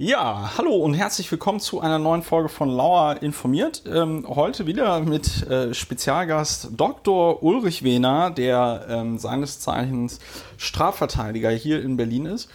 Ja, hallo und herzlich willkommen zu einer neuen Folge von Lauer informiert. Ähm, heute wieder mit äh, Spezialgast Dr. Ulrich Wehner, der ähm, seines Zeichens Strafverteidiger hier in Berlin ist.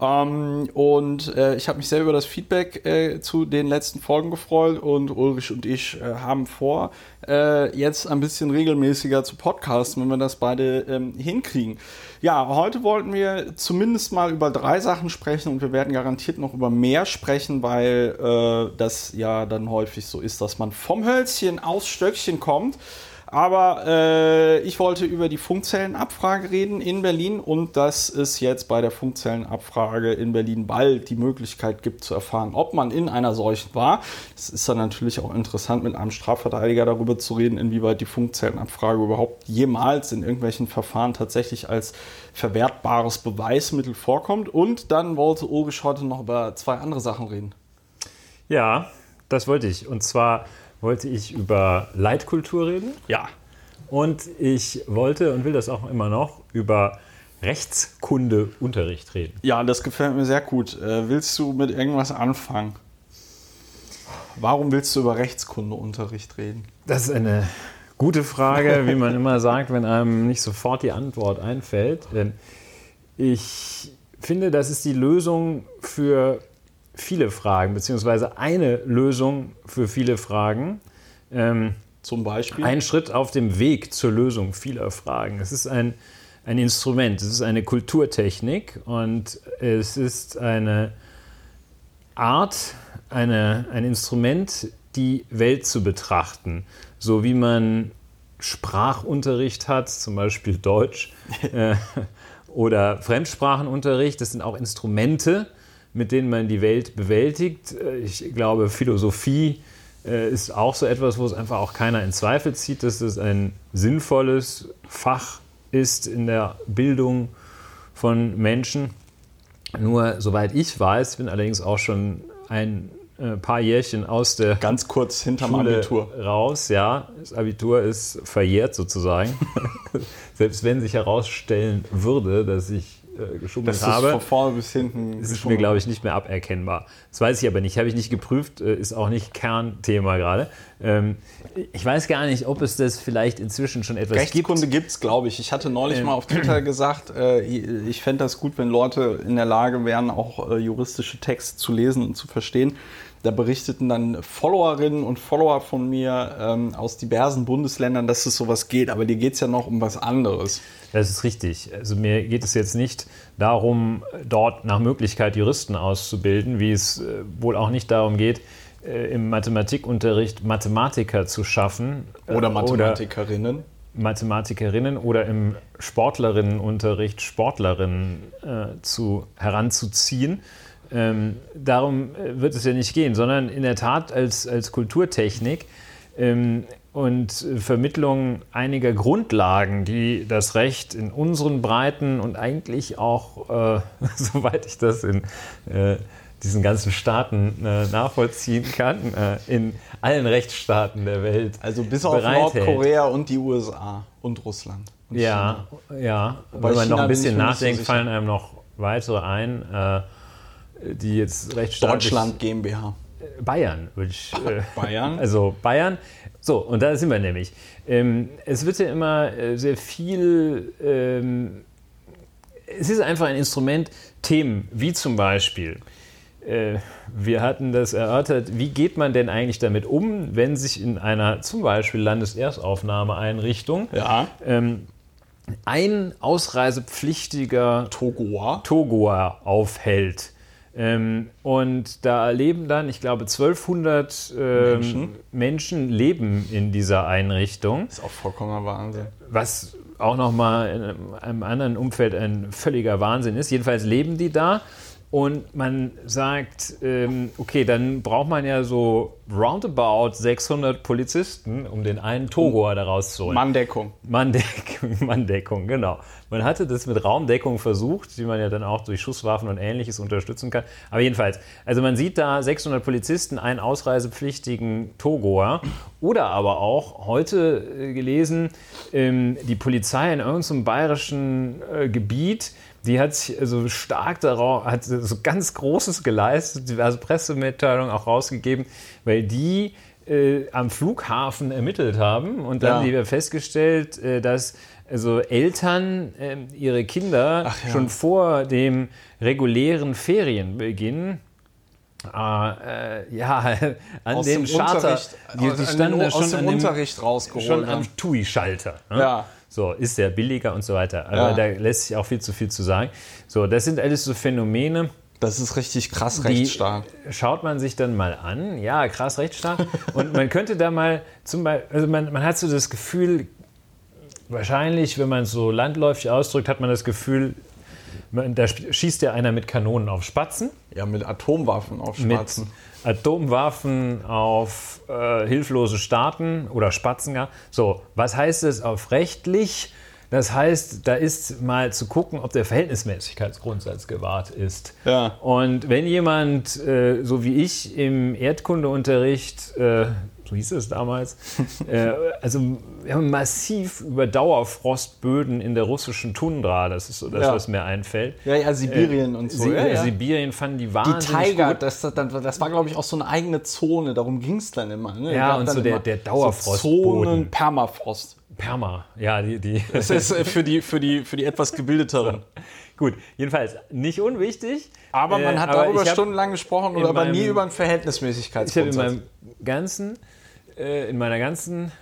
Ähm, und äh, ich habe mich sehr über das Feedback äh, zu den letzten Folgen gefreut und Ulrich und ich äh, haben vor, äh, jetzt ein bisschen regelmäßiger zu podcasten, wenn wir das beide ähm, hinkriegen. Ja, heute wollten wir zumindest mal über drei Sachen sprechen und wir werden garantiert noch über mehr sprechen, weil äh, das ja dann häufig so ist, dass man vom Hölzchen aufs Stöckchen kommt. Aber äh, ich wollte über die Funkzellenabfrage reden in Berlin und dass es jetzt bei der Funkzellenabfrage in Berlin bald die Möglichkeit gibt zu erfahren, ob man in einer solchen war. Es ist dann natürlich auch interessant, mit einem Strafverteidiger darüber zu reden, inwieweit die Funkzellenabfrage überhaupt jemals in irgendwelchen Verfahren tatsächlich als verwertbares Beweismittel vorkommt. Und dann wollte Ulrich heute noch über zwei andere Sachen reden. Ja, das wollte ich. Und zwar wollte ich über Leitkultur reden. Ja. Und ich wollte und will das auch immer noch über Rechtskundeunterricht reden. Ja, das gefällt mir sehr gut. Äh, willst du mit irgendwas anfangen? Warum willst du über Rechtskundeunterricht reden? Das ist eine gute Frage, wie man immer sagt, wenn einem nicht sofort die Antwort einfällt. Denn ich finde, das ist die Lösung für viele Fragen, beziehungsweise eine Lösung für viele Fragen. Ähm, Zum Beispiel? Ein Schritt auf dem Weg zur Lösung vieler Fragen. Es ist ein, ein Instrument, es ist eine Kulturtechnik und es ist eine Art, eine, ein Instrument, die Welt zu betrachten. So wie man Sprachunterricht hat, zum Beispiel Deutsch, äh, oder Fremdsprachenunterricht, das sind auch Instrumente, mit denen man die Welt bewältigt. Äh, ich glaube, Philosophie äh, ist auch so etwas, wo es einfach auch keiner in Zweifel zieht, dass es ein sinnvolles Fach ist in der Bildung von Menschen. Nur, soweit ich weiß, bin allerdings auch schon ein äh, paar Jährchen aus der ganz kurz hinterm Schule Abitur raus. Ja, das Abitur ist verjährt sozusagen. Selbst wenn sich herausstellen würde, dass ich äh, geschummelt das habe. Von vorne bis hinten. Das ist mir, glaube ich, nicht mehr aberkennbar. Das weiß ich aber nicht. Habe ich nicht geprüft, äh, ist auch nicht Kernthema gerade. Ähm, ich weiß gar nicht, ob es das vielleicht inzwischen schon etwas Rechtskunde gibt. Rechtskunde gibt es, glaube ich. Ich hatte neulich ähm. mal auf Twitter gesagt, äh, ich fände das gut, wenn Leute in der Lage wären, auch äh, juristische Texte zu lesen und zu verstehen. Da berichteten dann Followerinnen und Follower von mir ähm, aus diversen Bundesländern, dass es sowas geht. Aber dir geht es ja noch um was anderes. Das ist richtig. Also mir geht es jetzt nicht darum, dort nach Möglichkeit Juristen auszubilden, wie es äh, wohl auch nicht darum geht, äh, im Mathematikunterricht Mathematiker zu schaffen. Äh, oder Mathematikerinnen. Oder Mathematikerinnen oder im Sportlerinnenunterricht Sportlerinnen äh, zu, heranzuziehen. Ähm, darum wird es ja nicht gehen, sondern in der Tat als, als Kulturtechnik ähm, und Vermittlung einiger Grundlagen, die das Recht in unseren Breiten und eigentlich auch, äh, soweit ich das in äh, diesen ganzen Staaten äh, nachvollziehen kann, äh, in allen Rechtsstaaten der Welt. Also bis auf Nordkorea und die USA und Russland. Und ja, China. ja. Wenn man noch ein bisschen nachdenkt, so fallen einem noch weitere ein, äh, die jetzt recht Deutschland GmbH. Bayern, würde ich. Äh, Bayern? Also Bayern. So, und da sind wir nämlich. Ähm, es wird ja immer äh, sehr viel. Ähm, es ist einfach ein Instrument, Themen wie zum Beispiel. Äh, wir hatten das erörtert, wie geht man denn eigentlich damit um, wenn sich in einer zum Beispiel Landeserstaufnahmeeinrichtung ja. ähm, ein ausreisepflichtiger Togoer, Togoer aufhält? Ähm, und da leben dann, ich glaube, 1200 ähm, Menschen. Menschen. leben in dieser Einrichtung. Das ist auch vollkommener Wahnsinn. Was auch nochmal in einem anderen Umfeld ein völliger Wahnsinn ist. Jedenfalls leben die da und man sagt, ähm, okay, dann braucht man ja so roundabout 600 Polizisten, um den einen Togoer daraus zu holen. Manndeckung. Manndeckung, Manndeckung, genau. Man hatte das mit Raumdeckung versucht, die man ja dann auch durch Schusswaffen und ähnliches unterstützen kann. Aber jedenfalls, also man sieht da 600 Polizisten, einen ausreisepflichtigen Togoer oder aber auch heute äh, gelesen, ähm, die Polizei in irgendeinem bayerischen äh, Gebiet die hat sich also stark darauf, hat so ganz Großes geleistet, diverse Pressemitteilungen auch rausgegeben, weil die äh, am Flughafen ermittelt haben und dann ja. festgestellt, äh, dass also Eltern äh, ihre Kinder ja. schon vor dem regulären Ferienbeginn äh, ja, an aus dem, dem Charter, die, die standen da schon aus dem an Unterricht rausgeholt. Schon am TUI-Schalter. Ne? Ja. So, ist der billiger und so weiter. Aber ja. da lässt sich auch viel zu viel zu sagen. So, das sind alles so Phänomene. Das ist richtig krass rechtsstark. Schaut man sich dann mal an. Ja, krass rechtsstark. und man könnte da mal zum Beispiel, also man, man hat so das Gefühl, wahrscheinlich, wenn man es so landläufig ausdrückt, hat man das Gefühl, da schießt ja einer mit Kanonen auf Spatzen. Ja, mit Atomwaffen auf Spatzen. Mit Atomwaffen auf äh, hilflose Staaten oder Spatzen. Ja. So, was heißt es auf rechtlich? Das heißt, da ist mal zu gucken, ob der Verhältnismäßigkeitsgrundsatz gewahrt ist. Ja. Und wenn jemand, äh, so wie ich im Erdkundeunterricht, äh, so hieß es damals, äh, also wir haben massiv über Dauerfrostböden in der russischen Tundra, das ist so das, ja. was mir einfällt. Ja, ja, Sibirien und so. Si ja. Sibirien fanden die wahnsinnig Die Tiger, das, das, das, war glaube ich auch so eine eigene Zone, darum ging es dann immer. Ne? Ja, und so der, der Dauerfrostboden. So Zonen, Permafrost. Perma, ja, die. die das ist äh, für die, für die, für die etwas gebildeteren. Gut, jedenfalls nicht unwichtig. Aber man hat äh, darüber stundenlang gesprochen oder aber nie über ein Verhältnismäßigkeitsgrundsatz. Ich habe in meinem ganzen, äh, in meiner ganzen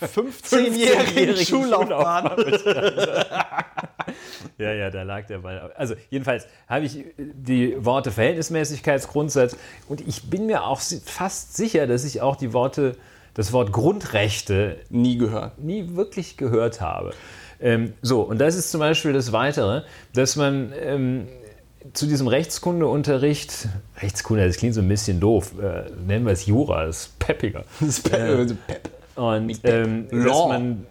15-jährigen 15 Schullaufbahn. ja, ja, da lag der Ball. Also jedenfalls habe ich die Worte Verhältnismäßigkeitsgrundsatz und ich bin mir auch fast sicher, dass ich auch die Worte das Wort Grundrechte nie gehört. Nie wirklich gehört habe. Ähm, so, und das ist zum Beispiel das Weitere, dass man ähm, zu diesem Rechtskundeunterricht, Rechtskunde, das klingt so ein bisschen doof, äh, nennen wir es Jura, das ist peppiger. Das ist pep, äh, pep. Und ähm, Law. Man,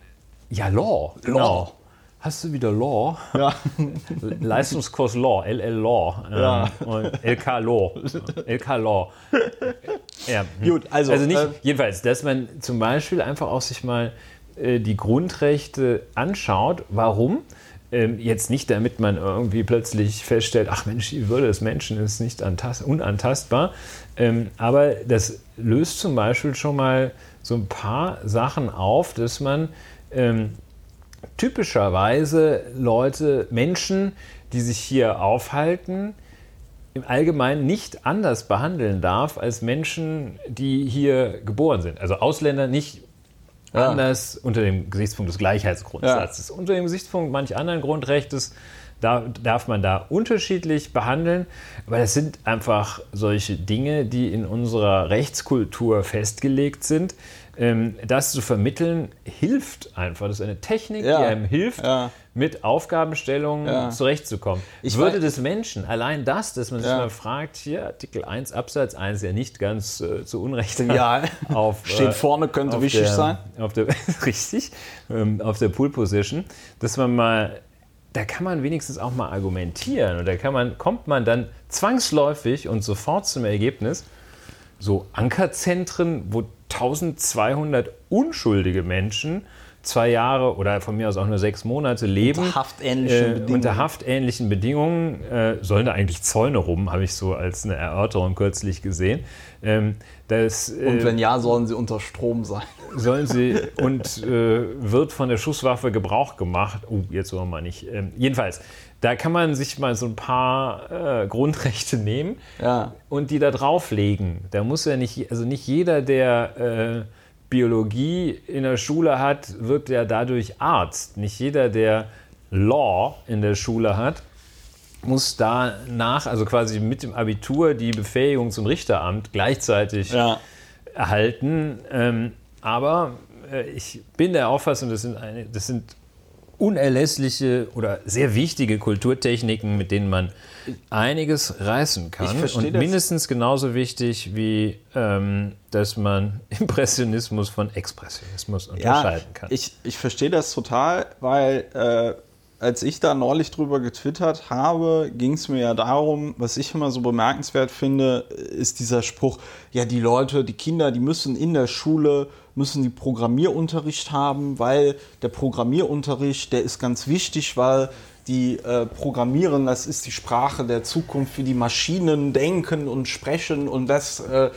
ja, Law, Law. Genau. Hast du wieder Law? Ja. Leistungskurs Law, LL Law. Ähm, ja. Und LK Law. LK Law. Ja. Gut, also. Also nicht, äh, jedenfalls, dass man zum Beispiel einfach auch sich mal äh, die Grundrechte anschaut. Warum? Ähm, jetzt nicht, damit man irgendwie plötzlich feststellt, ach Mensch, die Würde des Menschen ist nicht unantastbar. Ähm, aber das löst zum Beispiel schon mal so ein paar Sachen auf, dass man ähm, typischerweise Leute, Menschen, die sich hier aufhalten, im Allgemeinen nicht anders behandeln darf als Menschen, die hier geboren sind. Also Ausländer nicht ja. anders unter dem Gesichtspunkt des Gleichheitsgrundsatzes. Ja. Unter dem Gesichtspunkt manch anderen Grundrechtes da darf man da unterschiedlich behandeln. Aber das sind einfach solche Dinge, die in unserer Rechtskultur festgelegt sind, ähm, das zu vermitteln, hilft einfach. Das ist eine Technik, ja. die einem hilft, ja. Mit Aufgabenstellungen ja. zurechtzukommen. Ich Würde des Menschen, allein das, dass man sich mal fragt, hier Artikel 1 Absatz 1 ja nicht ganz äh, zu Unrecht ja. auf, Steht äh, vorne, könnte wichtig der, sein. Auf der, richtig, ähm, auf der Pool Position, dass man mal da kann man wenigstens auch mal argumentieren und da kann man, kommt man dann zwangsläufig und sofort zum Ergebnis, so Ankerzentren, wo 1200 unschuldige Menschen zwei Jahre oder von mir aus auch nur sechs Monate leben. Unter haftähnlichen äh, Bedingungen. Unter haftähnlichen Bedingungen äh, sollen da eigentlich Zäune rum, habe ich so als eine Erörterung kürzlich gesehen. Ähm, das, äh, und wenn ja, sollen sie unter Strom sein. Sollen sie und äh, wird von der Schusswaffe Gebrauch gemacht. Oh, jetzt wollen wir mal nicht. Ähm, jedenfalls, da kann man sich mal so ein paar äh, Grundrechte nehmen ja. und die da drauflegen. Da muss ja nicht, also nicht jeder, der äh, Biologie in der Schule hat, wird ja dadurch Arzt. Nicht jeder, der Law in der Schule hat, muss danach, also quasi mit dem Abitur, die Befähigung zum Richteramt gleichzeitig ja. erhalten. Ähm, aber äh, ich bin der Auffassung, das sind, eine, das sind unerlässliche oder sehr wichtige Kulturtechniken, mit denen man einiges reißen kann. Und mindestens genauso wichtig wie, ähm, dass man Impressionismus von Expressionismus unterscheiden ja, kann. Ich, ich verstehe das total, weil äh, als ich da neulich drüber getwittert habe, ging es mir ja darum, was ich immer so bemerkenswert finde, ist dieser Spruch, ja, die Leute, die Kinder, die müssen in der Schule, müssen die Programmierunterricht haben, weil der Programmierunterricht, der ist ganz wichtig, weil die äh, programmieren, das ist die Sprache der Zukunft, wie die Maschinen denken und sprechen und das äh,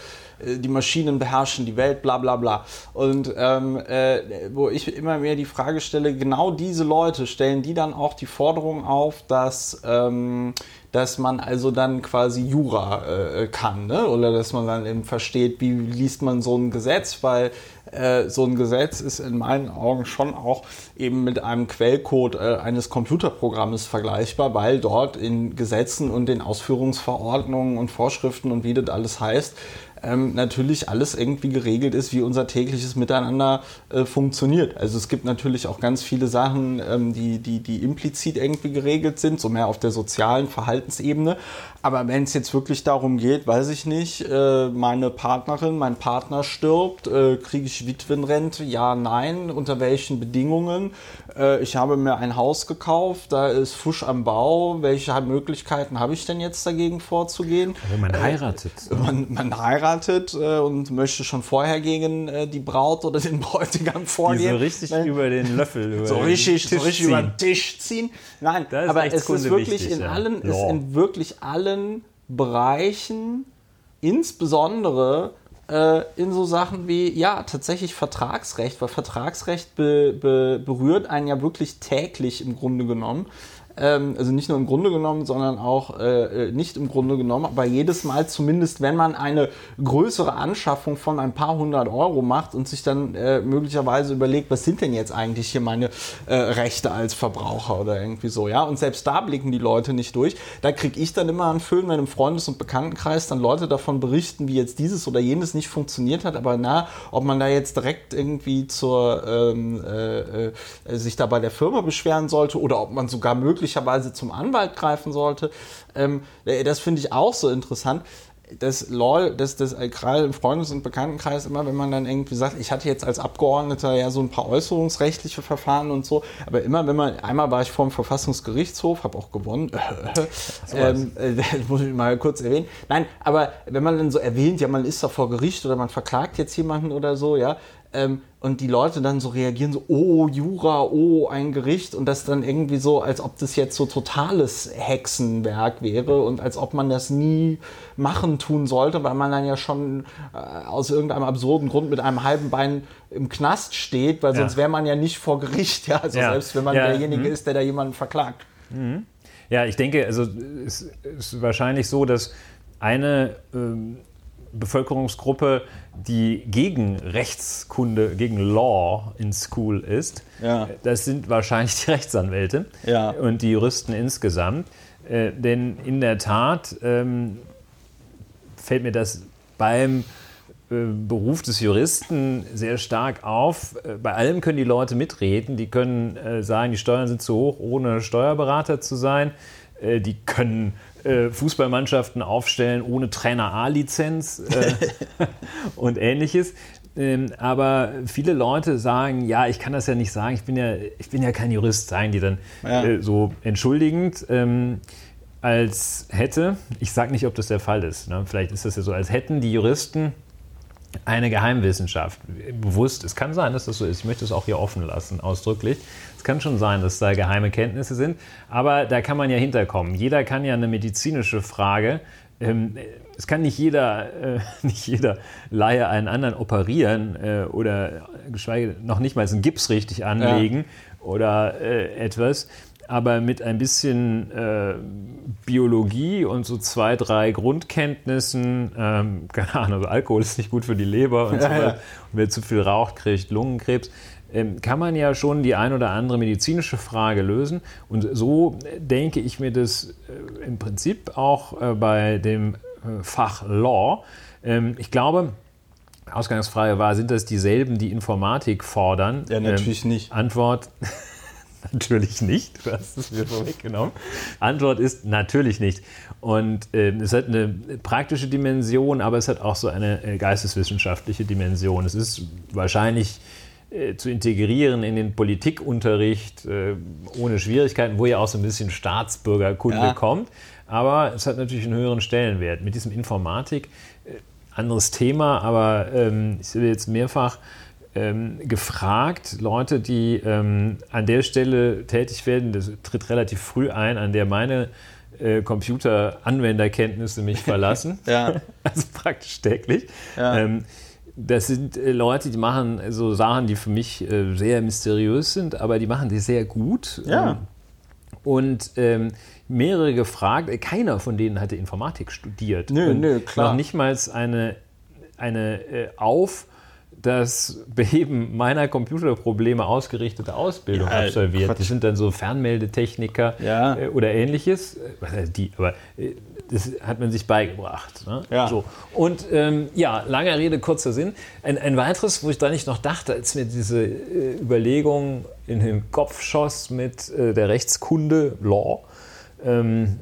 die Maschinen beherrschen die Welt, bla bla bla. Und ähm, äh, wo ich immer mehr die Frage stelle, genau diese Leute stellen die dann auch die Forderung auf, dass ähm, dass man also dann quasi Jura äh, kann, ne? oder dass man dann eben versteht, wie liest man so ein Gesetz, weil äh, so ein Gesetz ist in meinen Augen schon auch eben mit einem Quellcode äh, eines Computerprogrammes vergleichbar, weil dort in Gesetzen und den Ausführungsverordnungen und Vorschriften und wie das alles heißt, ähm, natürlich alles irgendwie geregelt ist, wie unser tägliches Miteinander äh, funktioniert. Also es gibt natürlich auch ganz viele Sachen, ähm, die, die, die implizit irgendwie geregelt sind, so mehr auf der sozialen Verhaltensebene. Aber wenn es jetzt wirklich darum geht, weiß ich nicht, äh, meine Partnerin, mein Partner stirbt, äh, kriege ich Witwenrente? Ja, nein. Unter welchen Bedingungen? Äh, ich habe mir ein Haus gekauft, da ist Fusch am Bau. Welche Möglichkeiten habe ich denn jetzt dagegen vorzugehen? Aber man heiratet. Man, man heiratet äh, und möchte schon vorher gegen äh, die Braut oder den Bräutigam vorgehen. Die so richtig ne? über den Löffel, über so richtig, so richtig über den Tisch ziehen. Nein, aber es ist wirklich wichtig, in ja. allen, ist in wirklich allen allen Bereichen, insbesondere äh, in so Sachen wie, ja, tatsächlich Vertragsrecht, weil Vertragsrecht be, be, berührt einen ja wirklich täglich im Grunde genommen. Ähm, also nicht nur im Grunde genommen, sondern auch äh, äh, nicht im Grunde genommen, aber jedes Mal zumindest, wenn man eine größere Anschaffung von ein paar hundert Euro macht und sich dann äh, möglicherweise überlegt, was sind denn jetzt eigentlich hier meine äh, Rechte als Verbraucher oder irgendwie so, ja, und selbst da blicken die Leute nicht durch. Da kriege ich dann immer einen Föhn, wenn im Freundes- und Bekanntenkreis dann Leute davon berichten, wie jetzt dieses oder jenes nicht funktioniert hat, aber na, ob man da jetzt direkt irgendwie zur ähm, äh, äh sich da bei der Firma beschweren sollte oder ob man sogar möglicherweise möglicherweise zum Anwalt greifen sollte. Ähm, äh, das finde ich auch so interessant das LOL, das, das äh, gerade im Freundes- und Bekanntenkreis immer, wenn man dann irgendwie sagt, ich hatte jetzt als Abgeordneter ja so ein paar äußerungsrechtliche Verfahren und so, aber immer, wenn man, einmal war ich vor dem Verfassungsgerichtshof, habe auch gewonnen, ähm, äh, das muss ich mal kurz erwähnen. Nein, aber wenn man dann so erwähnt, ja, man ist da vor Gericht oder man verklagt jetzt jemanden oder so, ja, ähm, und die Leute dann so reagieren, so, oh, Jura, oh, ein Gericht und das dann irgendwie so, als ob das jetzt so totales Hexenwerk wäre und als ob man das nie machen tun sollte, weil man dann ja schon äh, aus irgendeinem absurden Grund mit einem halben Bein im Knast steht, weil sonst ja. wäre man ja nicht vor Gericht, ja, also ja. selbst wenn man ja. derjenige mhm. ist, der da jemanden verklagt. Mhm. Ja, ich denke, also es ist wahrscheinlich so, dass eine ähm, Bevölkerungsgruppe, die gegen Rechtskunde, gegen Law in School ist. Ja. Das sind wahrscheinlich die Rechtsanwälte ja. und die Juristen insgesamt. Äh, denn in der Tat ähm, fällt mir das beim äh, Beruf des Juristen sehr stark auf. Äh, bei allem können die Leute mitreden. Die können äh, sagen, die Steuern sind zu hoch, ohne Steuerberater zu sein. Die können äh, Fußballmannschaften aufstellen ohne Trainer A-Lizenz äh, und ähnliches. Ähm, aber viele Leute sagen, ja, ich kann das ja nicht sagen, ich bin ja, ich bin ja kein Jurist, sagen die dann ja. äh, so entschuldigend. Ähm, als hätte, ich sage nicht, ob das der Fall ist, ne? vielleicht ist das ja so, als hätten die Juristen eine Geheimwissenschaft. Bewusst, es kann sein, dass das so ist. Ich möchte es auch hier offen lassen, ausdrücklich. Es kann schon sein, dass da geheime Kenntnisse sind, aber da kann man ja hinterkommen. Jeder kann ja eine medizinische Frage ähm, es kann nicht jeder, äh, nicht jeder Laie einen anderen operieren äh, oder geschweige noch nicht mal einen Gips richtig anlegen ja. oder äh, etwas. Aber mit ein bisschen äh, Biologie und so zwei, drei Grundkenntnissen, ähm, keine Ahnung, also Alkohol ist nicht gut für die Leber und, so ja, ja. und wer zu viel raucht, kriegt Lungenkrebs. Ähm, kann man ja schon die ein oder andere medizinische Frage lösen. Und so denke ich mir das äh, im Prinzip auch äh, bei dem äh, Fach Law. Ähm, ich glaube, Ausgangsfrage war, sind das dieselben, die Informatik fordern? Ja, natürlich ähm, nicht. Antwort. natürlich nicht. Du hast es mir vorweggenommen. Antwort ist natürlich nicht. Und äh, es hat eine praktische Dimension, aber es hat auch so eine äh, geisteswissenschaftliche Dimension. Es ist wahrscheinlich äh, zu integrieren in den Politikunterricht äh, ohne Schwierigkeiten, wo ja auch so ein bisschen Staatsbürgerkunde ja. kommt. Aber es hat natürlich einen höheren Stellenwert. Mit diesem Informatik, äh, anderes Thema, aber ähm, ich sehe jetzt mehrfach ähm, gefragt, Leute, die ähm, an der Stelle tätig werden, das tritt relativ früh ein, an der meine äh, Computeranwenderkenntnisse mich verlassen. Ja. Also praktisch täglich. Ja. Ähm, das sind äh, Leute, die machen so Sachen, die für mich äh, sehr mysteriös sind, aber die machen die sehr gut. Ja. Ähm, und ähm, mehrere gefragt, äh, keiner von denen hatte Informatik studiert. Nö, nö, klar. Noch nicht mal eine, eine äh, auf das Beheben meiner Computerprobleme ausgerichtete Ausbildung Ja, absolviert. Quatsch. Die sind dann so Fernmeldetechniker Ja. äh, oder ähnliches. Äh, die? Aber äh, das hat man sich beigebracht. Ne? Ja. So. Und ähm, ja, lange Rede, kurzer Sinn. Ein, ein weiteres, wo ich da nicht noch dachte, als mir diese äh, Überlegung in den Kopf schoss mit äh, der Rechtskunde, Law, ähm,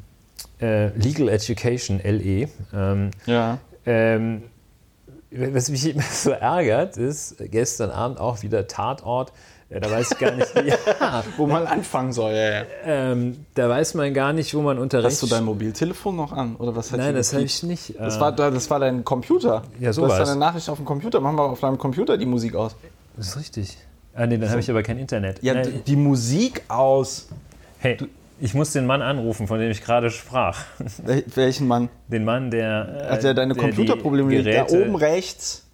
äh, Legal Education, LE. Ähm, Ja. ähm, was mich immer so ärgert, ist gestern Abend auch wieder Tatort. Ja, da weiß ich gar nicht, ja, Wo man anfangen soll, ja, ja. ähm, da weiß man gar nicht, wo man unter Hast du dein Mobiltelefon noch an? Oder was Nein, das habe ich nicht. Das Äh, war, das war dein Computer. Ja, Du hast deine Nachricht auf dem Computer. Mach mal auf deinem Computer die Musik aus. das ist richtig. Ah, nee, dann habe ich aber kein Internet. Ja, nee, d- die Musik aus. hey, ich muss den Mann anrufen, von dem ich gerade sprach. Wel- Welchen Mann? Den Mann, der. äh, Hat der deine Computerprobleme? Da oben rechts.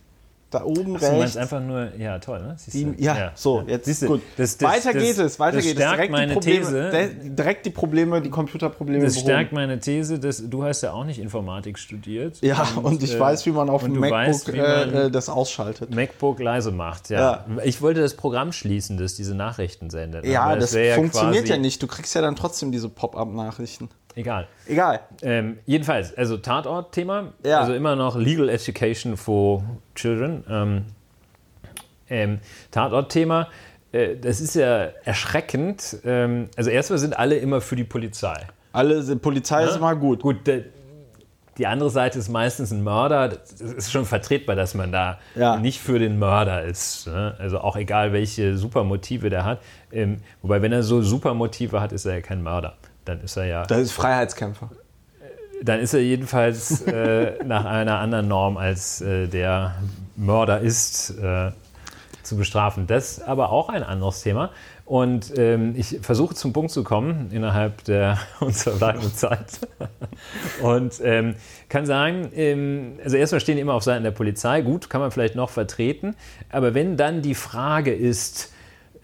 Da oben Ach so, Du meinst rechts. einfach nur, ja, toll, ne? Siehst Die, du? ja, so, jetzt Siehst du, gut. das- das- weiter das- geht es, weiter das geht es. stärkt Direkt meine die Probleme, These. direkt die Probleme, die Computerprobleme Das behoben. stärkt meine These, dass du hast ja auch nicht Informatik studiert. Ja, und, ich äh, weiß, wie man auf und dem MacBook weißt, äh, äh, das ausschaltet. MacBook leise macht, ja. Ich wollte das Programm schließen, das diese Nachrichten sendet. Ja, aber das funktioniert ja nicht. Du kriegst ja dann trotzdem diese Pop-up-Nachrichten. Egal. Egal. Ähm, jedenfalls, also Tatort-Thema, Ja. also immer noch Legal Education for Children. Ähm, ähm, Tatort-Thema, äh, das ist ja erschreckend. Ähm, also erstmal sind alle immer für die Polizei. Alle, die Polizei ist immer gut. Gut, der, die andere Seite ist meistens ein Mörder. Das ist schon vertretbar, dass man da Ja. nicht für den Mörder ist. Ne? Also auch egal, welche Supermotive der hat. Ähm, wobei, wenn er so Supermotive hat, ist er ja kein Mörder. Dann ist er ja, Das ist Freiheitskämpfer. dann ist er jedenfalls äh, nach einer anderen Norm, als äh, der Mörder ist, äh, zu bestrafen. Das ist aber auch ein anderes Thema. Und ähm, ich versuche zum Punkt zu kommen innerhalb der uns verbleibenden Zeit. Und ähm, kann sagen, ähm, also erstmal stehen die immer auf Seiten der Polizei. Gut, kann man vielleicht noch vertreten. Aber wenn dann die Frage ist,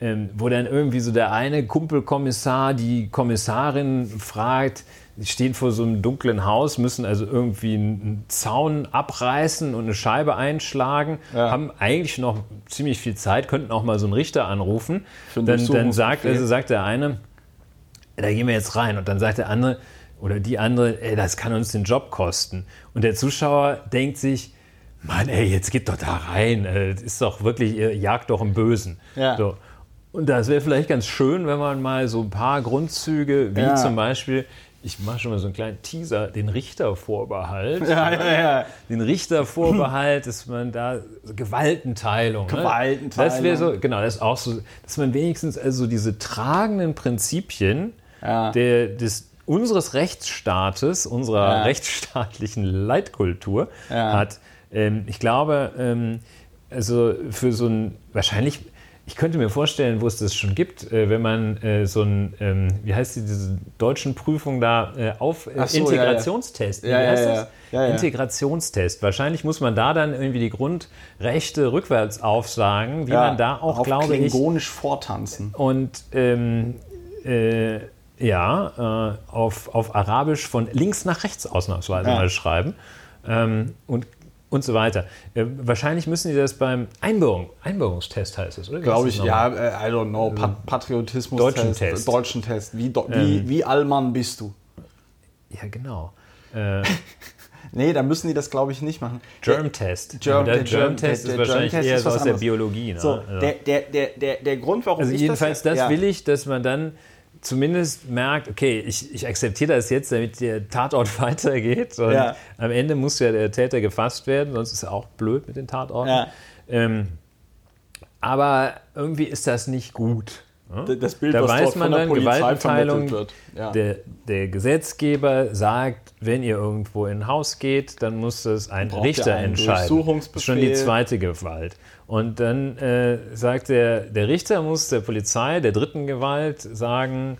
ähm, wo dann irgendwie so der eine Kumpelkommissar die Kommissarin fragt, die stehen vor so einem dunklen Haus, müssen also irgendwie einen Zaun abreißen und eine Scheibe einschlagen, Ja. haben eigentlich noch ziemlich viel Zeit, könnten auch mal so einen Richter anrufen. Dann, dann sagt, also sagt der eine, da gehen wir jetzt rein. Und dann sagt der andere oder die andere, ey, das kann uns den Job kosten. Und der Zuschauer denkt sich, Mann, ey, jetzt geht doch da rein. äh, Das ist doch wirklich, ihr jagt doch im Bösen. Ja. So. Und das wäre vielleicht ganz schön, wenn man mal so ein paar Grundzüge, wie Ja. zum Beispiel, ich mache schon mal so einen kleinen Teaser, den Richtervorbehalt. Ja, ja, ja. Den Richtervorbehalt, dass man da so Gewaltenteilung. ne? Gewaltenteilung. Das wäre so, genau, das ist auch so, dass man wenigstens also diese tragenden Prinzipien Ja. der, des, unseres Rechtsstaates, unserer Ja. rechtsstaatlichen Leitkultur Ja. hat. Ähm, ich glaube, ähm, also für so ein, wahrscheinlich, ich könnte mir vorstellen, wo es das schon gibt, äh, wenn man äh, so ein, ähm, wie heißt die, diese deutschen Prüfung da, äh, auf so, ja, ja. Integrationstest. Ja, wie heißt das? ja. Integrationstest. Wahrscheinlich muss man da dann irgendwie die Grundrechte rückwärts aufsagen, wie man da auch, auf glaube ich, klingonisch vortanzen. und ähm, äh, ja, äh, auf, auf Arabisch von links nach rechts ausnahmsweise mal schreiben ähm, und, und so weiter. Äh, wahrscheinlich müssen die das beim Einbürgerung, Einbürgerungstest heißt es, oder? Glaube ich, das ja, äh, I don't know, pa Patriotismus Deutschen Test. Deutschen Test. Wie, do, wie, wie Allmann bist du? Ja, genau. Äh, Nee, da müssen die das, glaube ich, nicht machen. Germ-Test. Germ- der der Germ- Germ-Test der- ist der wahrscheinlich eher so aus der anderes. Biologie. Ne? So, Also- der, der, der, der, der Grund, warum Also ich jedenfalls das, ja. will ich, dass man dann zumindest merkt, okay, ich, ich akzeptiere das jetzt, damit der Tatort weitergeht. Und Ja. am Ende muss ja der Täter gefasst werden, sonst ist er auch blöd mit den Tatorten. Ja. Ähm, aber irgendwie ist das nicht gut. Das Bild, da weiß man dann, Gewaltenteilung, ja. der, der, Gesetzgeber sagt, wenn ihr irgendwo in ein Haus geht, dann muss das ein Richter entscheiden. Das ist schon die zweite Gewalt. Und dann äh, sagt der, der Richter muss der Polizei, der dritten Gewalt, sagen,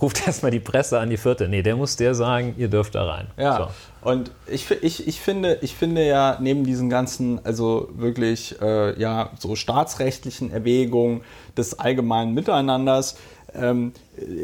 ruft erstmal die Presse an die vierte. Nee, der muss der sagen, ihr dürft da rein. Ja. So. Und ich, ich, ich, finde, ich finde ja neben diesen ganzen, also wirklich äh, ja, so staatsrechtlichen Erwägungen des allgemeinen Miteinanders, ähm,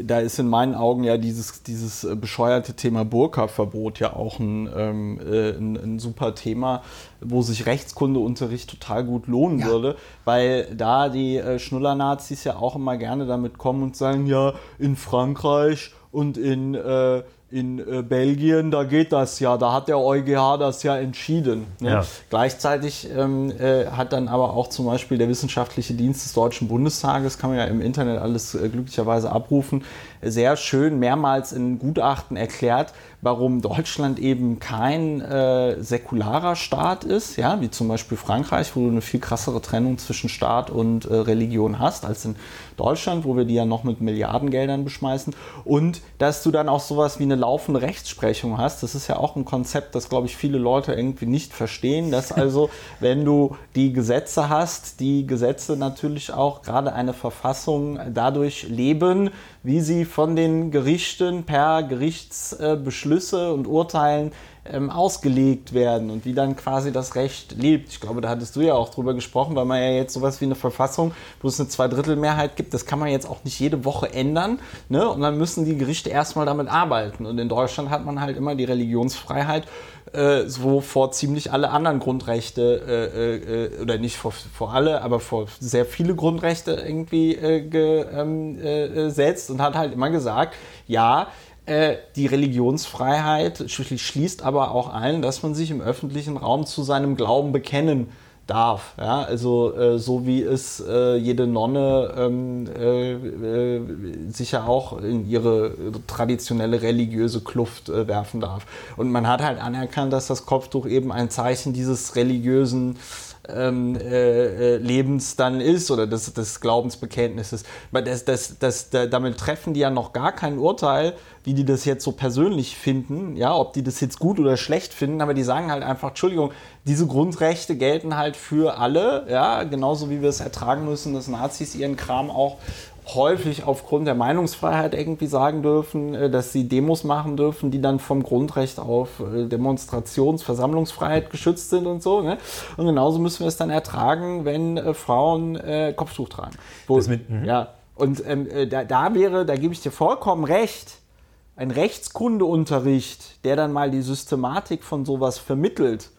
da ist in meinen Augen ja dieses, dieses äh, bescheuerte Thema Burka-Verbot ja auch ein, ähm, äh, ein, ein, super Thema, wo sich Rechtskundeunterricht total gut lohnen ja. würde, weil da die äh, Schnuller-Nazis ja auch immer gerne damit kommen und sagen, ja, in Frankreich und in äh, in äh, Belgien, da geht das ja, da hat der EuGH das ja entschieden. Ne? Ja. Gleichzeitig ähm, äh, hat dann aber auch zum Beispiel der Wissenschaftliche Dienst des Deutschen Bundestages, kann man ja im Internet alles äh, glücklicherweise abrufen, sehr schön mehrmals in Gutachten erklärt, warum Deutschland eben kein äh, säkularer Staat ist, ja, wie zum Beispiel Frankreich, wo du eine viel krassere Trennung zwischen Staat und äh, Religion hast, als in Deutschland, wo wir die ja noch mit Milliardengeldern beschmeißen. Und dass du dann auch sowas wie eine laufende Rechtsprechung hast. Das ist ja auch ein Konzept, das, glaube ich, viele Leute irgendwie nicht verstehen, dass also, wenn du die Gesetze hast, die Gesetze natürlich auch gerade eine Verfassung dadurch leben, wie sie von den Gerichten per Gerichtsbeschlüsse und Urteilen ähm, ausgelegt werden und wie dann quasi das Recht lebt. Ich glaube, da hattest du ja auch drüber gesprochen, weil man ja jetzt sowas wie eine Verfassung, wo es eine Zweidrittelmehrheit gibt, das kann man jetzt auch nicht jede Woche ändern. Ne? Und dann müssen die Gerichte erstmal damit arbeiten. Und in Deutschland hat man halt immer die Religionsfreiheit, äh, so vor ziemlich alle anderen Grundrechte, äh, äh, oder nicht vor, vor alle, aber vor sehr viele Grundrechte irgendwie äh, ähm, äh, gesetzt und hat halt immer gesagt, ja, äh, die Religionsfreiheit schließt aber auch ein, dass man sich im öffentlichen Raum zu seinem Glauben bekennen darf. Ja? Also äh, so wie es äh, jede Nonne ähm, äh, äh sicher auch in ihre traditionelle religiöse Kluft äh, werfen darf. Und man hat halt anerkannt, dass das Kopftuch eben ein Zeichen dieses religiösen ähm, äh, äh, Lebens dann ist oder des, des Glaubensbekenntnisses. Das, das, das, damit treffen die ja noch gar kein Urteil, wie die das jetzt so persönlich finden, ja, ob die das jetzt gut oder schlecht finden, aber die sagen halt einfach, Entschuldigung, diese Grundrechte gelten halt für alle, ja, genauso wie wir es ertragen müssen, dass Nazis ihren Kram auch häufig aufgrund der Meinungsfreiheit irgendwie sagen dürfen, äh, dass sie Demos machen dürfen, die dann vom Grundrecht auf äh, Demonstrations-, Versammlungsfreiheit geschützt sind und so. Ne? Und genauso müssen wir es dann ertragen, wenn äh, Frauen äh, Kopftuch tragen. Wo, mit, mhm. ja, und ähm, da, da wäre, da gebe ich dir vollkommen recht, ein Rechtskundeunterricht, der dann mal die Systematik von sowas vermittelt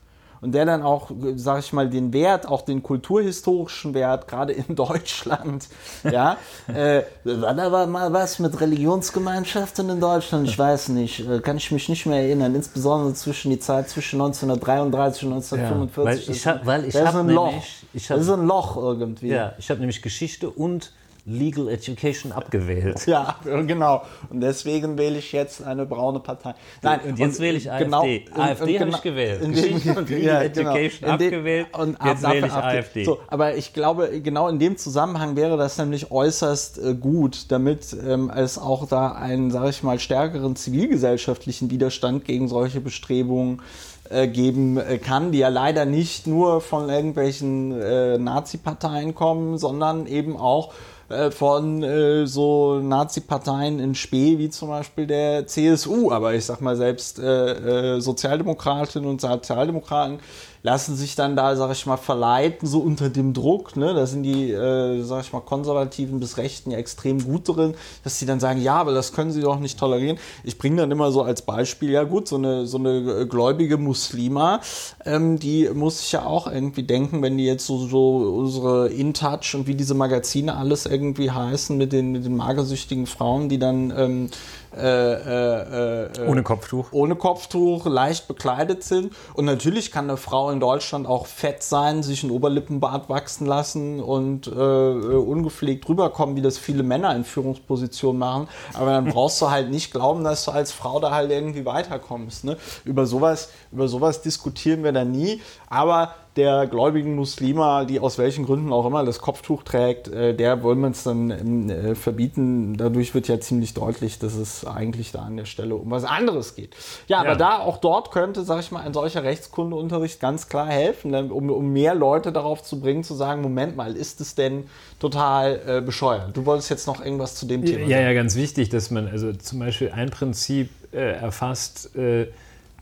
und der dann auch, sag ich mal, den Wert, auch den kulturhistorischen Wert, gerade in Deutschland, ja, äh, war da mal was mit Religionsgemeinschaften in Deutschland? Ich weiß nicht, äh, kann ich mich nicht mehr erinnern, insbesondere zwischen die Zeit zwischen 1933 und 1945. Ja, weil ich habe weil ich hab ein Loch. Ich hab, das ist ein Loch irgendwie. Ja, ich habe nämlich Geschichte und Legal Education abgewählt. Ja, genau. Und deswegen wähle ich jetzt eine braune Partei. Nein, und jetzt und wähle ich genau, AfD. AfD habe ich gewählt. In Geschichte und Legal ja, genau. Education abgewählt. Und jetzt wähle ich AfD. So, aber ich glaube, genau in dem Zusammenhang wäre das nämlich äußerst äh, gut, damit ähm, es auch da einen, sage ich mal, stärkeren zivilgesellschaftlichen Widerstand gegen solche Bestrebungen äh, geben äh, kann, die ja leider nicht nur von irgendwelchen äh, Nazi-Parteien kommen, sondern eben auch äh, von äh, so Nazi-Parteien in Spee, wie zum Beispiel der CSU. Aber ich sag mal, selbst äh, äh, Sozialdemokratinnen und Sozialdemokraten lassen sich dann da, sag ich mal, verleiten, so unter dem Druck. Ne? Da sind die, äh, sag ich mal, Konservativen bis Rechten ja extrem gut drin, dass sie dann sagen, ja, aber das können sie doch nicht tolerieren. Ich bringe dann immer so als Beispiel, ja gut, so eine, so eine gläubige Muslima, ähm, die muss sich ja auch irgendwie denken, wenn die jetzt so, so unsere InTouch und wie diese Magazine alles irgendwie heißen mit den, mit den magersüchtigen Frauen, die dann ähm, äh, äh, ohne Kopftuch. Ohne Kopftuch, leicht bekleidet sind. Und natürlich kann eine Frau in Deutschland auch fett sein, sich ein Oberlippenbart wachsen lassen und äh, ungepflegt rüberkommen, wie das viele Männer in Führungspositionen machen. Aber dann brauchst du halt nicht glauben, dass du als Frau da halt irgendwie weiterkommst. Ne? Über, sowas, über sowas diskutieren wir da nie. Aber der gläubigen Muslima, die aus welchen Gründen auch immer das Kopftuch trägt, äh, der wollen wir es dann ähm, äh, verbieten. Dadurch wird ja ziemlich deutlich, dass es eigentlich da an der Stelle um was anderes geht. Ja, ja. aber da auch dort könnte, sag ich mal, ein solcher Rechtskundeunterricht ganz klar helfen, um, um mehr Leute darauf zu bringen, zu sagen, Moment mal, ist es denn total äh, bescheuert? Du wolltest jetzt noch irgendwas zu dem Thema ja, sagen. Ja, ja, ganz wichtig, dass man also zum Beispiel ein Prinzip äh, erfasst, äh,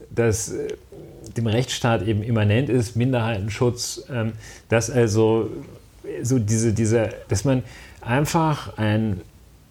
das äh, dem Rechtsstaat eben immanent ist, Minderheitenschutz, ähm, dass also so diese, diese, dass man einfach ein,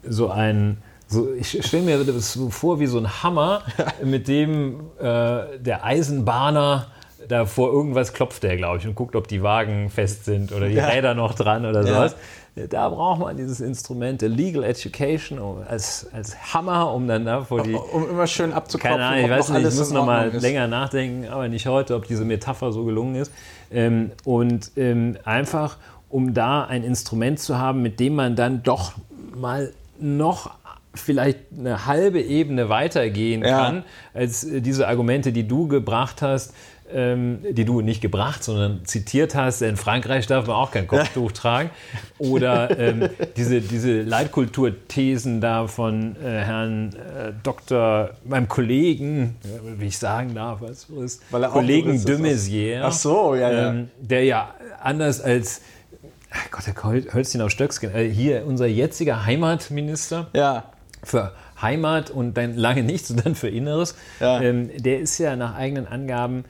so ein, so, ich stelle mir das so vor wie so ein Hammer, mit dem äh, der Eisenbahner da vor irgendwas klopft der, glaube ich, und guckt, ob die Wagen fest sind oder die ja. Räder noch dran oder sowas. Da braucht man dieses Instrument der Legal Education als, als Hammer, um dann da vor die. Um immer schön abzuklopfen. Keine Ahnung, ich weiß nicht, ich muss noch mal ist. länger nachdenken, aber nicht heute, ob diese Metapher so gelungen ist. Ähm, und ähm, einfach, um da ein Instrument zu haben, mit dem man dann doch mal noch vielleicht eine halbe Ebene weitergehen ja. kann, als äh, diese Argumente, die du gebracht hast, ähm, die du nicht gebracht, sondern zitiert hast. In Frankreich darf man auch kein Kopftuch tragen. Oder ähm, diese, diese Leitkulturthesen da von äh, Herrn äh, Dr., meinem Kollegen, wie ich sagen darf, was ist, Kollegen de Maizière. Ach so, ja, ja. Ähm, der ja anders als Gott, der Hölzchen auf Stöckskin, äh, hier unser jetziger Heimatminister. Ja. Für Heimat und dann lange nichts und dann für Inneres. Ja. Ähm, der ist ja nach eigenen Angaben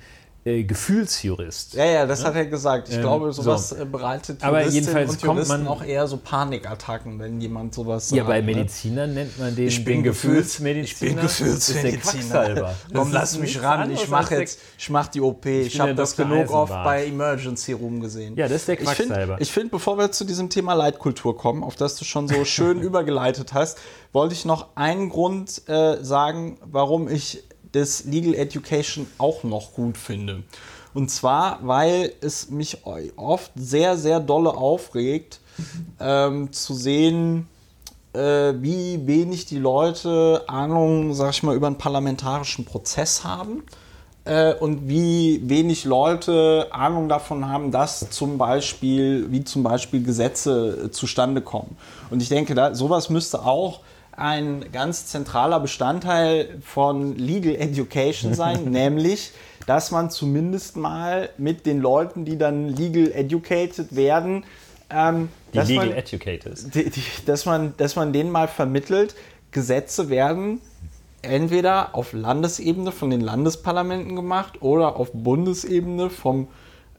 äh, Gefühlsjurist. Ja, ja, das ja? hat er gesagt. Ich ähm, glaube, sowas so. Äh, bereitet Aber jedenfalls und kommt man auch eher so Panikattacken, wenn jemand sowas sagt. Ja, bei ne? Medizinern ne? nennt man den, ich bin den Gefühlsmediziner. Ich bin Gefühlsmediziner. Komm, lass mich ran. Ich mache jetzt, ich mach die OP. Ich, ich habe das genug oft bei Emergency Room gesehen. Ja, das ist der Quacksalber. Ich finde, find, bevor wir zu diesem Thema Leitkultur kommen, auf das du schon so schön übergeleitet hast, wollte ich noch einen Grund äh, sagen, warum ich des Legal Education auch noch gut finde. Und zwar, weil es mich oft sehr, sehr dolle aufregt, ähm, zu sehen, äh, wie wenig die Leute Ahnung, sag ich mal, über einen parlamentarischen Prozess haben äh, und wie wenig Leute Ahnung davon haben, dass zum Beispiel, wie zum Beispiel Gesetze äh, zustande kommen. Und ich denke, da, sowas müsste auch ein ganz zentraler Bestandteil von Legal Education sein, nämlich, dass man zumindest mal mit den Leuten, die dann legal educated werden, ähm, die legal man, educated die, die, dass man, dass man denen mal vermittelt, Gesetze werden entweder auf Landesebene von den Landesparlamenten gemacht oder auf Bundesebene vom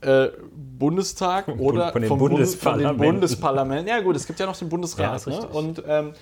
äh, Bundestag oder von den vom Bundesparlamenten. Bund, Bundesparlament. Ja gut, es gibt ja noch den Bundesrat. Ja, ne? Und ähm, äh,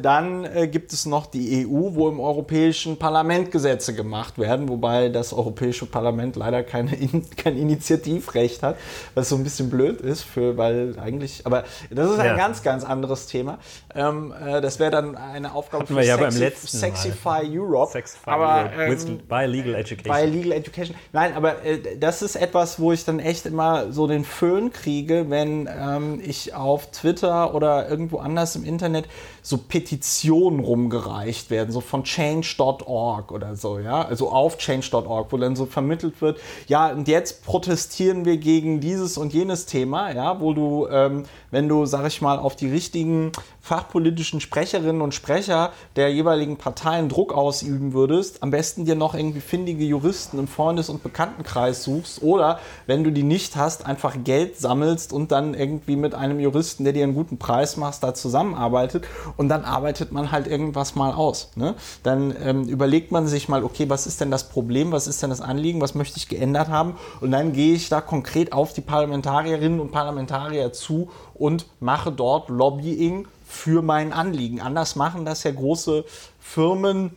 dann äh, gibt es noch die EU, wo im Europäischen Parlament Gesetze gemacht werden, wobei das Europäische Parlament leider keine, kein Initiativrecht hat, was so ein bisschen blöd ist, für, weil eigentlich, aber das ist ein ja. ganz, ganz anderes Thema. Ähm, äh, das wäre dann eine Aufgabe Hatten für ja Sexy, Sexify Europe. Sexify aber, ähm, by Legal Education. By Legal Education. Nein, aber äh, das ist etwas, wo ich dann echt immer so den Föhn kriege, wenn ähm, ich auf Twitter oder irgendwo anders im Internet so Petitionen rumgereicht werden, so von change.org oder so, ja, also auf change.org, wo dann so vermittelt wird, ja, und jetzt protestieren wir gegen dieses und jenes Thema, ja, wo du, ähm, wenn du, sag ich mal, auf die richtigen fachpolitischen Sprecherinnen und Sprecher der jeweiligen Parteien Druck ausüben würdest, am besten dir noch irgendwie findige Juristen im Freundes- und Bekanntenkreis suchst oder wenn du die nicht hast, einfach Geld sammelst und dann irgendwie mit einem Juristen, der dir einen guten Preis macht, da zusammenarbeitet und dann arbeitet man halt irgendwas mal aus. Ne? Dann ähm, überlegt man sich mal, okay, was ist denn das Problem, was ist denn das Anliegen, was möchte ich geändert haben und dann gehe ich da konkret auf die Parlamentarierinnen und Parlamentarier zu und mache dort Lobbying für mein Anliegen. Anders machen das ja große Firmen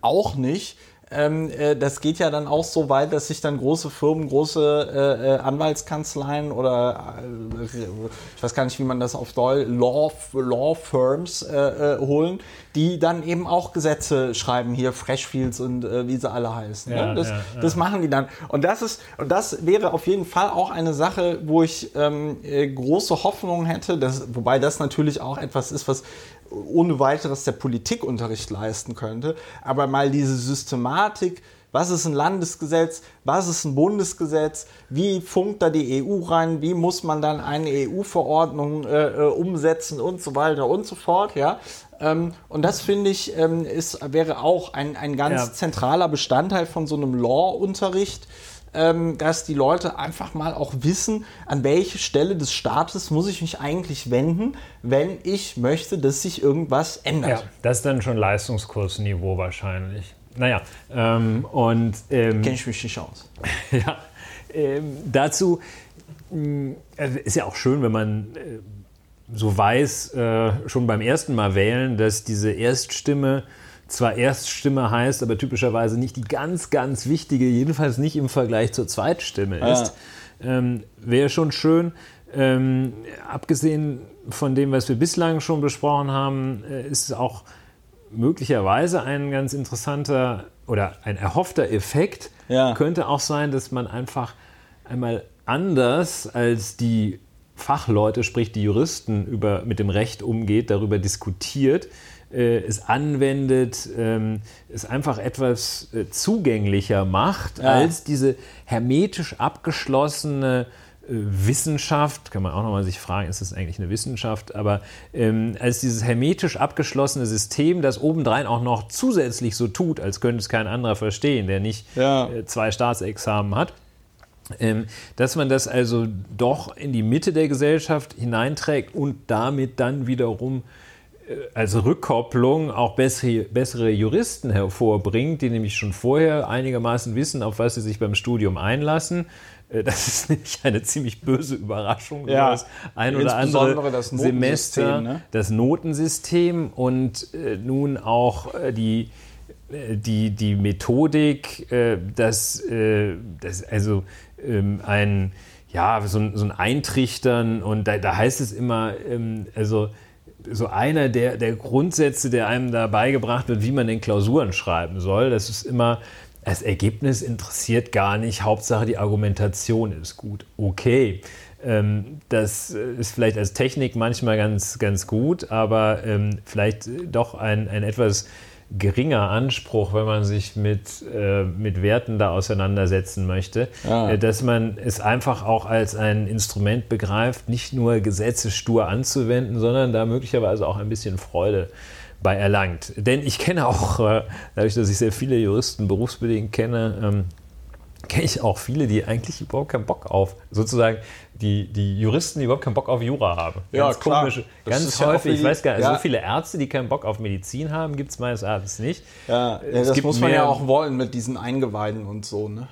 auch nicht. Ähm, äh, das geht ja dann auch so weit, dass sich dann große Firmen, große äh, äh Anwaltskanzleien oder äh, ich weiß gar nicht, wie man das auf Deutsch, Law, Law Firms äh, holen, die dann eben auch Gesetze schreiben, hier Freshfields und wie sie alle heißen. Ne? Ja, ne? das, ja, ja. das, machen die dann. Und das ist, und das wäre auf jeden Fall auch eine Sache, wo ich ähm, große Hoffnung hätte, dass, wobei das natürlich auch etwas ist, was ohne weiteres der Politikunterricht leisten könnte. Aber mal diese Systematik, was ist ein Landesgesetz, was ist ein Bundesgesetz, wie funkt da die EU rein, wie muss man dann eine EU-Verordnung äh, äh, umsetzen und so weiter und so fort, ja. Ähm, und das finde ich, ähm, ist, wäre auch ein, ein ganz ja. zentraler Bestandteil von so einem Law-Unterricht dass die Leute einfach mal auch wissen, an welche Stelle des Staates muss ich mich eigentlich wenden, wenn ich möchte, dass sich irgendwas ändert. Ja, das ist dann schon Leistungskursniveau wahrscheinlich. Naja, ähm, und. Ähm, Kenne ich mich nicht aus. ja, ähm, dazu also ist ja auch schön, wenn man. Äh, so weiß, äh, schon beim ersten Mal wählen, dass diese Erststimme zwar Erststimme heißt, aber typischerweise nicht die ganz, ganz wichtige, jedenfalls nicht im Vergleich zur Zweitstimme ist. Ja. Ähm, Wäre schon schön. Ähm, abgesehen von dem, was wir bislang schon besprochen haben, äh, ist es auch möglicherweise ein ganz interessanter oder ein erhoffter Effekt. Ja. Könnte auch sein, dass man einfach einmal anders als die Fachleute, sprich die Juristen, über, mit dem Recht umgeht, darüber diskutiert, es anwendet, ähm, es einfach etwas äh, zugänglicher macht ja. als diese hermetisch abgeschlossene äh, Wissenschaft, kann man auch nochmal sich fragen, ist das eigentlich eine Wissenschaft, aber ähm, als dieses hermetisch abgeschlossene System, das obendrein auch noch zusätzlich so tut, als könnte es kein anderer verstehen, der nicht ja. äh, zwei Staatsexamen hat. Ähm, dass man das also doch in die Mitte der Gesellschaft hineinträgt und damit dann wiederum äh, als Rückkopplung auch bessere, bessere Juristen hervorbringt, die nämlich schon vorher einigermaßen wissen, auf was sie sich beim Studium einlassen. Äh, das ist nämlich eine ziemlich böse Überraschung. Ja, das ein oder andere das Semester, ne? das Notensystem und äh, nun auch äh, die, äh, die, die Methodik, äh, dass, dass also ähm, ein, ja, so, so, ein Eintrichtern und da, da heißt es immer, ähm, also so einer der, der Grundsätze, der einem da beigebracht wird, wie man den Klausuren schreiben soll. Das ist immer, das Ergebnis interessiert gar nicht, Hauptsache die Argumentation ist gut. Okay, ähm, das ist vielleicht als Technik manchmal ganz, ganz gut, aber ähm, vielleicht doch ein, ein etwas geringer Anspruch, wenn man sich mit, äh, mit Werten da auseinandersetzen möchte, ah. äh, dass man es einfach auch als ein Instrument begreift, nicht nur Gesetze stur anzuwenden, sondern da möglicherweise auch ein bisschen Freude bei erlangt. Denn ich kenne auch, äh, dadurch, dass ich sehr viele Juristen berufsbedingt kenne, ähm, kenne ich auch viele, die eigentlich überhaupt keinen Bock auf, sozusagen die, die Juristen, die überhaupt keinen Bock auf Jura haben. Ja, ganz klar. komisch. ganz häufig, ja ich weiß gar nicht, ja. so viele Ärzte, die keinen Bock auf Medizin haben, gibt es meines Erachtens nicht. Ja, ja das muss man ja auch wollen mit diesen Eingeweiden und so, ne?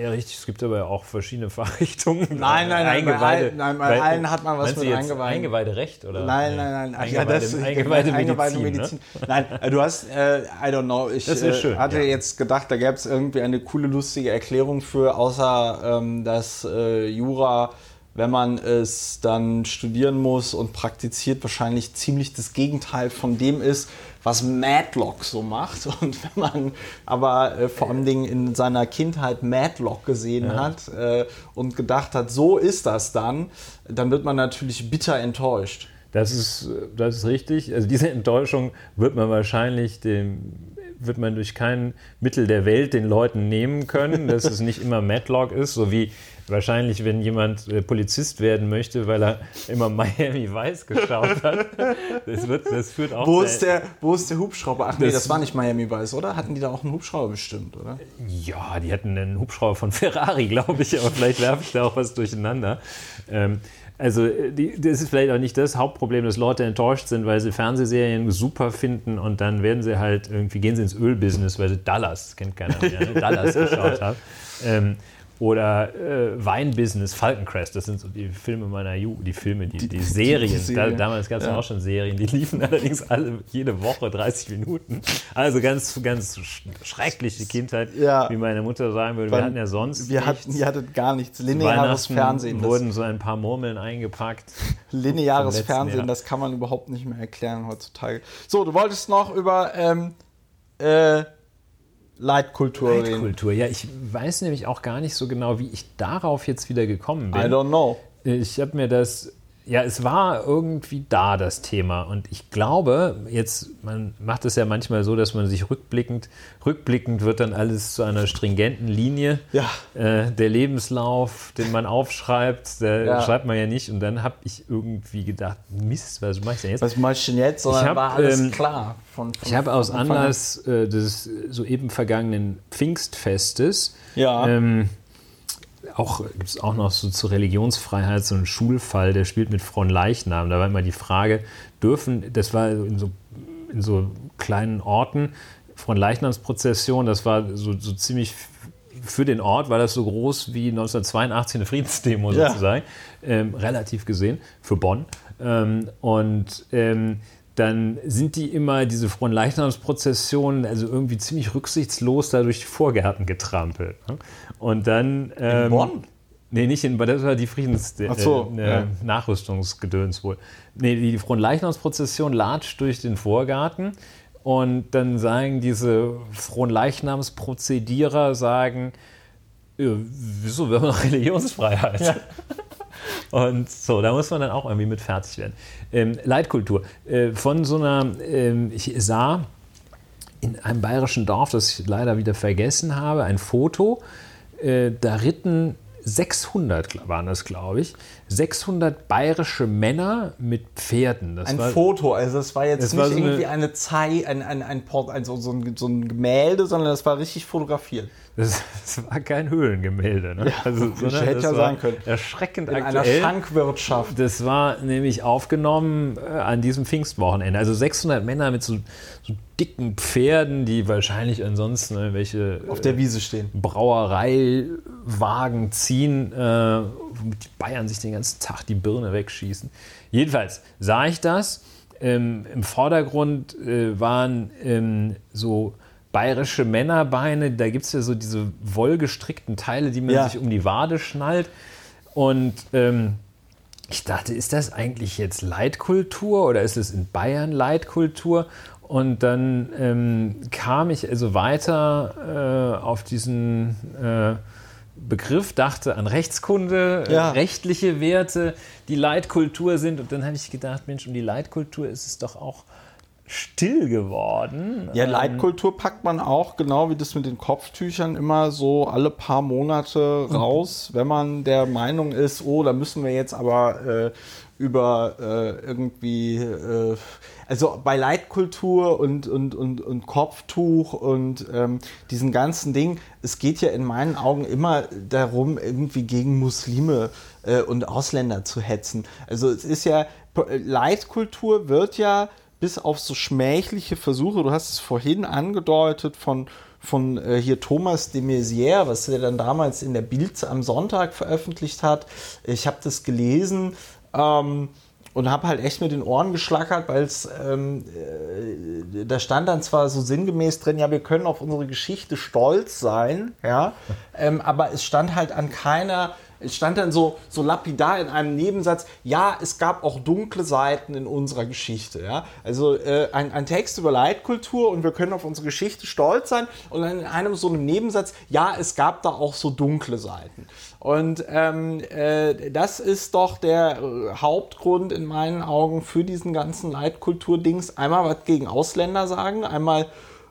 Ja, richtig. Es gibt aber auch verschiedene Fachrichtungen. Nein, nein, nein. Bei allen, nein, bei allen hat man was mit Eingeweiden. Eingeweiderecht, oder? Nein, nein, nein. Ach, ja, das Eingeweide, Eingeweide Medizin. Ne? Nein, äh, du hast, äh, I don't know, ich äh, hatte ja. jetzt gedacht, da gäbe es irgendwie eine coole, lustige Erklärung für, außer ähm, dass äh, Jura wenn man es dann studieren muss und praktiziert, wahrscheinlich ziemlich das Gegenteil von dem ist, was Madlock so macht. Und wenn man aber äh, vor allen Dingen in seiner Kindheit Madlock gesehen ja. hat äh, und gedacht hat, so ist das dann, dann wird man natürlich bitter enttäuscht. Das ist, das ist richtig. Also diese Enttäuschung wird man wahrscheinlich dem wird man durch kein Mittel der Welt den Leuten nehmen können, dass es nicht immer Madlock ist, so wie Wahrscheinlich, wenn jemand äh, Polizist werden möchte, weil er immer Miami Vice geschaut hat. Das, wird, das führt auch. Wo ist, der, wo ist der Hubschrauber? Ach nee, das, das war nicht Miami Vice, oder? Hatten die da auch einen Hubschrauber bestimmt, oder? Ja, die hatten einen Hubschrauber von Ferrari, glaube ich, aber vielleicht werfe ich da auch was durcheinander. Ähm, also die, das ist vielleicht auch nicht das Hauptproblem, dass Leute enttäuscht sind, weil sie Fernsehserien super finden und dann werden sie halt irgendwie, gehen sie ins Ölbusiness, weil sie Dallas, kennt keiner mehr, ne? Dallas geschaut haben. Ähm, Oder äh, Weinbusiness, Falcon Crest, das sind so die Filme meiner Jugend, die Filme, die, die, die Serien. Die, Serien. Da, damals gab es ja. auch schon Serien, die liefen allerdings alle jede Woche 30 Minuten. Also ganz, ganz schreckliche Kindheit, ja. wie meine Mutter sagen würde. Wir hatten ja sonst. Wir nichts. hatten, ihr hattet gar nichts. Lineares Fernsehen. wurden so ein paar Murmeln eingepackt. Lineares Fernsehen, Jahr. das kann man überhaupt nicht mehr erklären heutzutage. So, du wolltest noch über ähm, äh, Leitkultur reden. Leitkultur, ja, ich weiß nämlich auch gar nicht so genau, wie ich darauf jetzt wieder gekommen bin. I don't know. Ich habe mir das ja, es war irgendwie da, das Thema. Und ich glaube, jetzt, man macht es ja manchmal so, dass man sich rückblickend, rückblickend wird dann alles zu einer stringenten Linie. Ja. Äh, der Lebenslauf, den man aufschreibt, der ja. schreibt man ja nicht. Und dann habe ich irgendwie gedacht, Mist, was mache ich denn jetzt? Was mache ich denn jetzt? Sondern hab, war alles ähm, klar. Von, von, ich habe aus Anlass äh, des soeben vergangenen Pfingstfestes ja. ähm, auch gibt es auch noch so zur Religionsfreiheit so einen Schulfall, der spielt mit Fronleichnam. Da war immer die Frage, dürfen, das war in so, in so kleinen Orten, Fronleichnamsprozession, das war so, so ziemlich für den Ort war das so groß wie 1982 eine Friedensdemo ja. sozusagen, ähm, relativ gesehen, für Bonn. Ähm, und ähm, dann sind die immer, diese Fronleichnamsprozessionen, also irgendwie ziemlich rücksichtslos da durch die Vorgärten getrampelt. Ne? Und dann. Ähm, in Bonn? Nee, nicht in, das war die Friedens so, äh, ja. Nachrüstungsgedöns wohl. Nee, die Fronleichnamsprozession latscht durch den Vorgarten und dann sagen diese Fronleichnamsprozedierer, sagen, wieso, wir haben noch Religionsfreiheit. Ja. Und so, da muss man dann auch irgendwie mit fertig werden. Ähm, Leitkultur. Äh, von so einer, ähm, ich sah in einem bayerischen Dorf, das ich leider wieder vergessen habe, ein Foto. Äh, da ritten 600 waren das, glaube ich, 600 bayerische Männer mit Pferden. Das ein war, Foto, also es war jetzt nicht war so irgendwie eine, eine Zeit, ein, ein, ein, ein, so, so, ein, so ein Gemälde, sondern das war richtig fotografiert. Das, das, war kein Höhlengemälde. Ne? Ja, also, das hätte ja sein können. Erschreckend In aktuell. einer Schankwirtschaft. Das war nämlich aufgenommen äh, an diesem Pfingstwochenende. Also 600 Männer mit so, so dicken Pferden, die wahrscheinlich ansonsten irgendwelche auf der Wiese stehen. Brauereiwagen ziehen, äh, womit die Bayern sich den ganzen Tag die Birne wegschießen. Jedenfalls sah ich das. Ähm, Im Vordergrund äh, waren ähm, so bayerische Männerbeine. Da gibt es ja so diese wollgestrickten Teile, die man ja. sich um die Wade schnallt. Und ähm, ich dachte, ist das eigentlich jetzt Leitkultur oder ist es in Bayern Leitkultur? Und dann ähm, kam ich also weiter äh, auf diesen äh, Begriff, dachte an Rechtskunde, ja. rechtliche Werte, die Leitkultur sind. Und dann habe ich gedacht, Mensch, um die Leitkultur ist es doch auch still geworden. Ja, ähm, Leitkultur packt man auch, genau wie das mit den Kopftüchern, immer so alle paar Monate raus, wenn man der Meinung ist, oh, da müssen wir jetzt aber äh, über äh, irgendwie, äh, also bei Leitkultur und, und, und, und Kopftuch und ähm, diesen ganzen Ding, es geht ja in meinen Augen immer darum, irgendwie gegen Muslime äh, und Ausländer zu hetzen. Also es ist ja, Leitkultur wird ja bis auf so schmähliche Versuche, du hast es vorhin angedeutet, von, von äh, hier Thomas de Maizière, was er dann damals in der Bild am Sonntag veröffentlicht hat. Ich habe das gelesen ähm, und habe halt echt mit den Ohren geschlackert, weil es ähm, äh, da stand dann zwar so sinngemäß drin, ja, wir können auf unsere Geschichte stolz sein, ja, ähm, aber es stand halt an keiner es stand dann so, so lapidar in einem Nebensatz, ja, es gab auch dunkle Seiten in unserer Geschichte. Ja? Also äh, ein, ein Text über Leitkultur und wir können auf unsere Geschichte stolz sein. Und dann in einem so einem Nebensatz, ja, es gab da auch so dunkle Seiten. Und ähm, äh, das ist doch der äh, Hauptgrund in meinen Augen für diesen ganzen Leitkultur-Dings. Einmal was gegen Ausländer sagen, einmal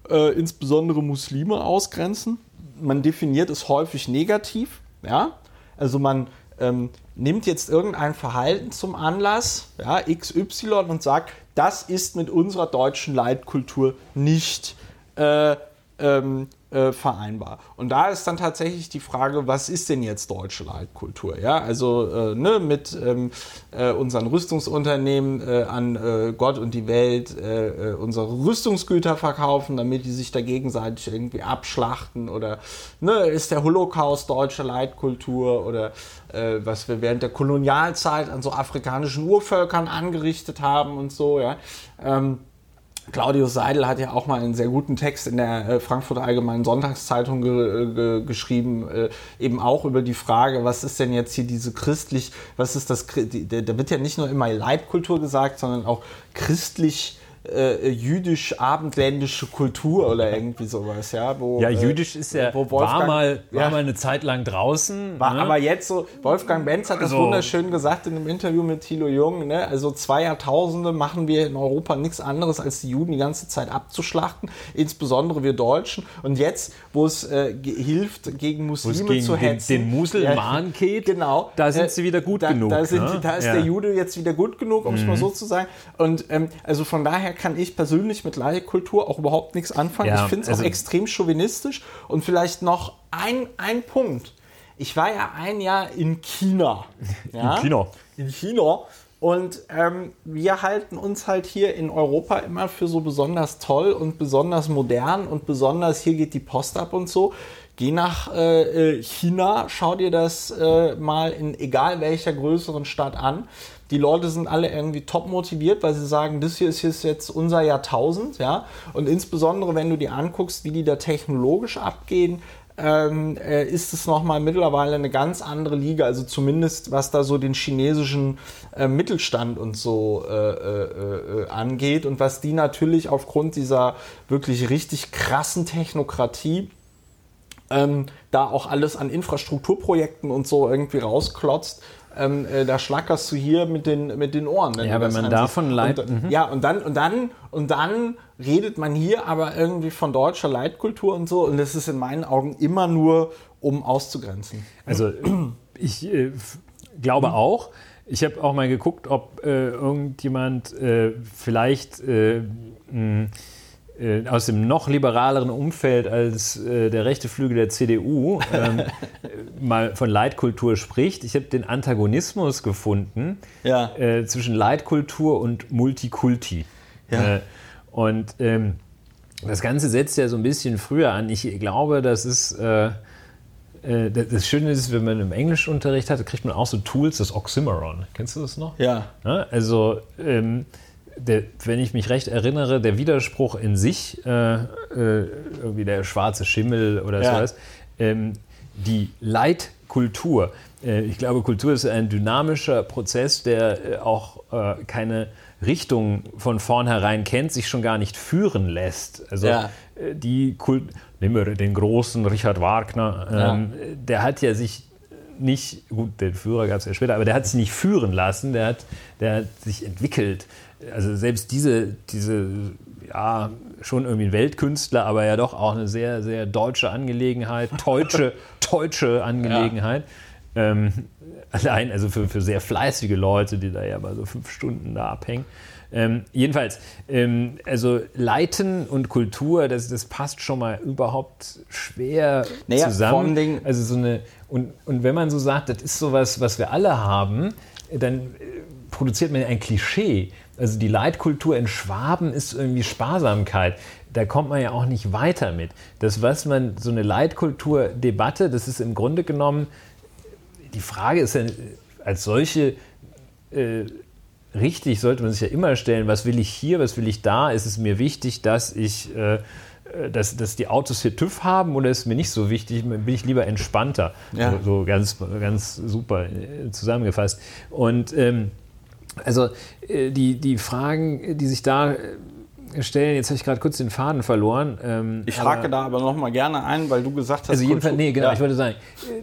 äh, insbesondere Muslime ausgrenzen. Man definiert es häufig negativ, ja, also man ähm, nimmt jetzt irgendein Verhalten zum Anlass, ja, XY, und sagt, das ist mit unserer deutschen Leitkultur nicht äh, ähm, äh, vereinbar. Und da ist dann tatsächlich die Frage, was ist denn jetzt deutsche Leitkultur? Ja, also äh, ne, mit ähm, äh, unseren Rüstungsunternehmen äh, an äh, Gott und die Welt äh, unsere Rüstungsgüter verkaufen, damit die sich da gegenseitig irgendwie abschlachten oder ne, ist der Holocaust deutsche Leitkultur oder was wir während der Kolonialzeit an so afrikanischen Urvölkern angerichtet haben und so, ja. Ähm, Claudius Seidel hat ja auch mal einen sehr guten Text in der äh, Frankfurter Allgemeinen Sonntagszeitung ge ge geschrieben, äh, eben auch über die Frage, was ist denn jetzt hier diese christlich, was ist das, da wird ja nicht nur immer Leitkultur gesagt, sondern auch christlich äh, jüdisch-abendländische Kultur oder irgendwie sowas, ja. Wo, ja, äh, jüdisch ist ja, wo war, mal, war ja, mal eine Zeit lang draußen. War, ne? Aber jetzt so, Wolfgang Benz hat also, das wunderschön gesagt in einem Interview mit Thilo Jung, ne? also zwei Jahrtausende machen wir in Europa nichts anderes, als die Juden die ganze Zeit abzuschlachten, insbesondere wir Deutschen. Und jetzt, wo es äh, hilft, gegen Muslime gegen zu hetzen. Den, den Muselmann ja, geht, genau, da sind äh, sie wieder gut da, genug. Da, sind, ne? da ist ja. der Jude jetzt wieder gut genug, um es mal mhm. so zu sagen. Und ähm, also von daher kann ich persönlich mit Leihkultur auch überhaupt nichts anfangen. Ja, ich finde es also auch extrem chauvinistisch. Und vielleicht noch ein, ein Punkt. Ich war ja ein Jahr in China. Ja? In China. In China. Und ähm, wir halten uns halt hier in Europa immer für so besonders toll und besonders modern und besonders hier geht die Post ab und so. Geh nach äh, äh China, schau dir das äh, mal in egal welcher größeren Stadt an die Leute sind alle irgendwie top motiviert, weil sie sagen, das hier ist jetzt unser Jahrtausend, ja. Und insbesondere, wenn du dir anguckst, wie die da technologisch abgehen, ähm, äh, ist es nochmal mittlerweile eine ganz andere Liga, also zumindest was da so den chinesischen äh, Mittelstand und so äh, äh, äh angeht und was die natürlich aufgrund dieser wirklich richtig krassen Technokratie ähm, da auch alles an Infrastrukturprojekten und so irgendwie rausklotzt ähm, äh, da schlackerst du hier mit den, mit den Ohren. Ja, wenn man davon leidet. Mhm. Ja, und dann, und, dann, und dann redet man hier aber irgendwie von deutscher Leitkultur und so. Und das ist in meinen Augen immer nur, um auszugrenzen. Also ich äh, glaube mhm. auch. Ich habe auch mal geguckt, ob äh, irgendjemand äh, vielleicht äh, mh, äh, aus dem noch liberaleren Umfeld als äh, der rechte Flügel der CDU ähm, mal von Leitkultur spricht. Ich habe den Antagonismus gefunden ja. äh, zwischen Leitkultur und Multikulti. Ja. Äh, und ähm, das Ganze setzt ja so ein bisschen früher an. Ich glaube, das ist äh, äh, das Schöne ist, wenn man im Englischunterricht hat, kriegt man auch so Tools, das Oxymoron. Kennst du das noch? Ja. Also ähm, der, wenn ich mich recht erinnere, der Widerspruch in sich, äh, äh, irgendwie der schwarze Schimmel oder ja. sowas, ähm, die Leitkultur. Äh, ich glaube, Kultur ist ein dynamischer Prozess, der äh, auch äh, keine Richtung von vornherein kennt, sich schon gar nicht führen lässt. Also ja. Äh, die Kult nehmen wir den großen Richard Wagner, ähm, ja. der hat ja sich nicht, gut, den Führer gab es ja später, aber der hat sich nicht führen lassen, der hat, der hat sich entwickelt also selbst diese, diese, ja, schon irgendwie ein Weltkünstler, aber ja doch auch eine sehr, sehr deutsche Angelegenheit, deutsche, deutsche Angelegenheit. Ja. Ähm, allein, also für, für sehr fleißige Leute, die da ja mal so fünf Stunden da abhängen. Ähm, jedenfalls, ähm, also Leiten und Kultur, das, das passt schon mal überhaupt schwer naja, zusammen. Also so eine, und, und wenn man so sagt, das ist sowas, was wir alle haben, dann äh, produziert man ja ein Klischee. Also die Leitkultur in Schwaben ist irgendwie Sparsamkeit. Da kommt man ja auch nicht weiter mit. Das, was man, so eine Leitkultur-Debatte, das ist im Grunde genommen, die Frage ist ja als solche äh, richtig, sollte man sich ja immer stellen, was will ich hier, was will ich da? Ist es mir wichtig, dass ich äh, dass, dass die Autos hier TÜV haben oder ist mir nicht so wichtig, bin ich lieber entspannter. Ja. So, so, ganz, ganz super äh, zusammengefasst. Und ähm, also äh, die, die Fragen, die sich da äh, stellen, jetzt habe ich gerade kurz den Faden verloren. Ähm, ich hake da aber noch mal gerne ein, weil du gesagt hast... Also jedenfalls, nee, genau, ja. ich wollte sagen,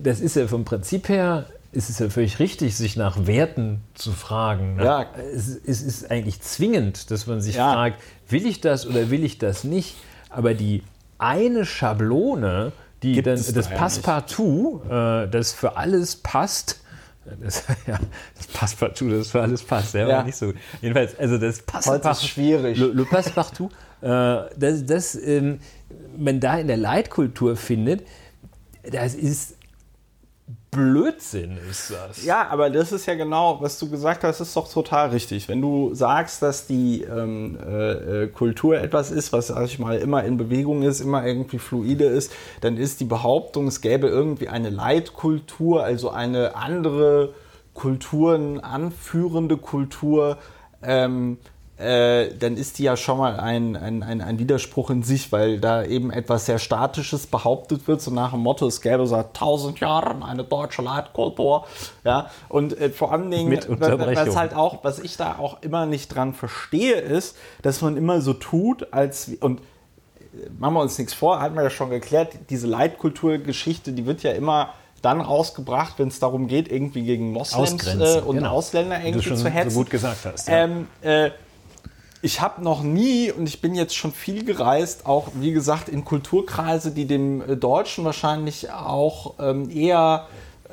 das ist ja vom Prinzip her ist es ja völlig richtig, sich nach Werten zu fragen. Ne? Ja. Es, es, ist eigentlich zwingend, dass man sich ja. fragt, will ich das oder will ich das nicht? Aber die eine Schablone, die Gibt dann das Passepartout, äh, das für alles passt, das, ja, das Passepartout, das für alles passt, ja, ja. nicht so. Jedenfalls, also das Passepartout. Heute ist schwierig. Le, le Passepartout, äh, das, das ähm, man da in der Leitkultur findet, das ist Blödsinn ist das. Ja, aber das ist ja genau, was du gesagt hast, ist doch total richtig. Wenn du sagst, dass die ähm, äh, Kultur etwas ist, was, sag ich mal, immer in Bewegung ist, immer irgendwie fluide ist, dann ist die Behauptung, es gäbe irgendwie eine Leitkultur, also eine andere Kulturen anführende Kultur, ähm, äh, dann ist die ja schon mal ein, ein, ein, ein, Widerspruch in sich, weil da eben etwas sehr Statisches behauptet wird, so nach dem Motto, es gäbe seit tausend Jahren eine deutsche Leitkultur. Ja, und äh, vor allen Dingen, was halt auch, was ich da auch immer nicht dran verstehe, ist, dass man immer so tut, als, und äh, machen wir uns nichts vor, hatten wir ja schon geklärt, diese Leitkulturgeschichte, die wird ja immer dann rausgebracht, wenn es darum geht, irgendwie gegen Moslems äh, und genau. Ausländer irgendwie zu hetzen. So gut gesagt hast. Ja. Ähm, äh, ich habe noch nie, und ich bin jetzt schon viel gereist, auch wie gesagt in Kulturkreise, die dem äh, Deutschen wahrscheinlich auch ähm, eher äh,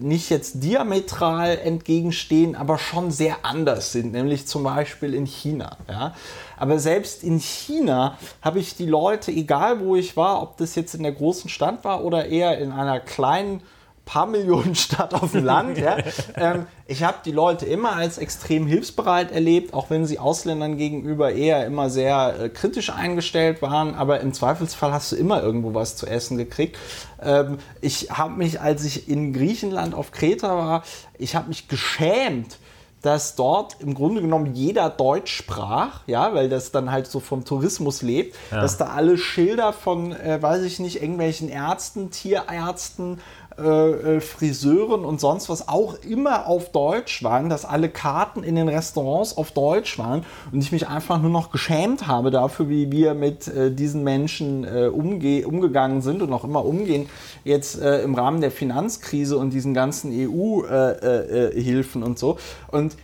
nicht jetzt diametral entgegenstehen, aber schon sehr anders sind, nämlich zum Beispiel in China. Ja? Aber selbst in China habe ich die Leute, egal wo ich war, ob das jetzt in der großen Stadt war oder eher in einer kleinen paar Millionen Stadt auf dem Land. ja. ähm, ich habe die Leute immer als extrem hilfsbereit erlebt, auch wenn sie Ausländern gegenüber eher immer sehr äh, kritisch eingestellt waren. Aber im Zweifelsfall hast du immer irgendwo was zu essen gekriegt. Ähm, ich habe mich, als ich in Griechenland auf Kreta war, ich habe mich geschämt dass dort im Grunde genommen jeder Deutsch sprach, ja, weil das dann halt so vom Tourismus lebt, ja. dass da alle Schilder von, äh, weiß ich nicht, irgendwelchen Ärzten, Tierärzten, äh, äh, Friseuren und sonst was auch immer auf Deutsch waren, dass alle Karten in den Restaurants auf Deutsch waren und ich mich einfach nur noch geschämt habe dafür, wie wir mit äh, diesen Menschen umge umgegangen sind und auch immer umgehen, jetzt im Rahmen der Finanzkrise und diesen ganzen EU-Hilfen und so. Und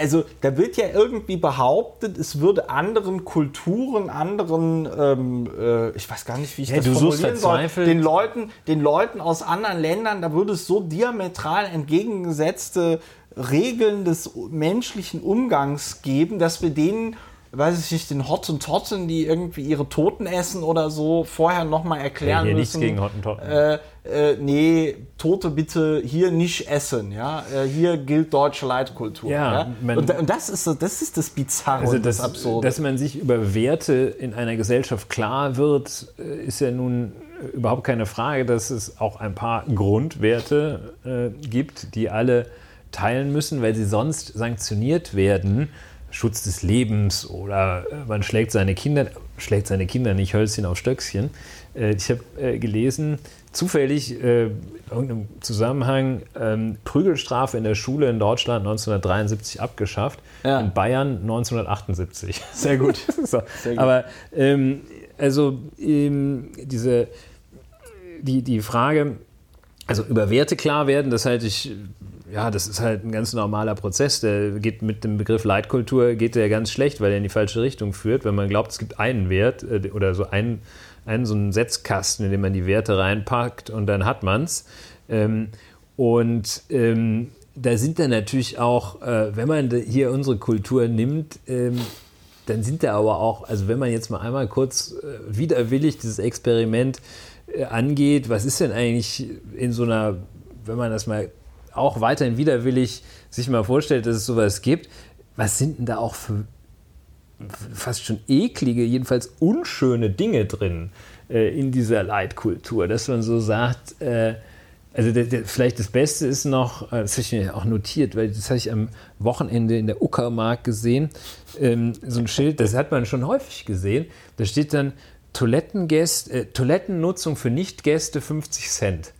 also da wird ja irgendwie behauptet, es würde anderen Kulturen, anderen, ähm, äh, ich weiß gar nicht, wie ich ja, das formulieren soll, den Leuten, den Leuten aus anderen Ländern, da würde es so diametral entgegengesetzte Regeln des menschlichen Umgangs geben, dass wir denen weiß ich nicht, den Hottentotten, die irgendwie ihre Toten essen oder so, vorher nochmal erklären ja, hier müssen. nichts gegen Hottentotten. Äh, äh, nee, Tote bitte hier nicht essen, ja. Äh, hier gilt deutsche Leitkultur. Ja, ja? Und, und, das ist das ist das Bizarre also das, das Absurde. Dass man sich über Werte in einer Gesellschaft klar wird, äh, ist ja nun überhaupt keine Frage, dass es auch ein paar Grundwerte äh, gibt, die alle teilen müssen, weil sie sonst sanktioniert werden Schutz des Lebens oder äh, man schlägt seine Kinder, schlägt seine Kinder nicht Hölzchen auf Stöckchen. Äh, ich habe äh, gelesen, zufällig in irgendeinem Zusammenhang ähm, Prügelstrafe in der Schule in Deutschland 1973 abgeschafft, ja. in Bayern 1978. Sehr gut. so. Sehr gut. Aber ähm, also ähm, diese die, die Frage, also über Werte klar werden, das halte ich ja, das ist halt ein ganz normaler Prozess. Der geht mit dem Begriff Leitkultur geht der ganz schlecht, weil er in die falsche Richtung führt. Wenn man glaubt, es gibt einen Wert äh, oder so einen, einen so einen Setzkasten, in dem man die Werte reinpackt und dann hat man es. Ähm, und ähm, da sind dann natürlich auch, äh, wenn man hier unsere Kultur nimmt, ähm, dann sind da aber auch, also wenn man jetzt mal einmal kurz äh, widerwillig dieses Experiment äh, angeht, was ist denn eigentlich in so einer, wenn man das mal auch weiterhin widerwillig sich mal vorstellt, dass es sowas gibt, was sind denn da auch für fast schon eklige, jedenfalls unschöne Dinge drin äh, in dieser Leitkultur, dass man so sagt, äh, also der, der, vielleicht das Beste ist noch, äh, das habe ich mir auch notiert, weil das habe ich am Wochenende in der Uckermark gesehen, ähm, so ein Schild, das hat man schon häufig gesehen, da steht dann Toilettengäste, äh, Toilettennutzung für Nichtgäste 50 Cent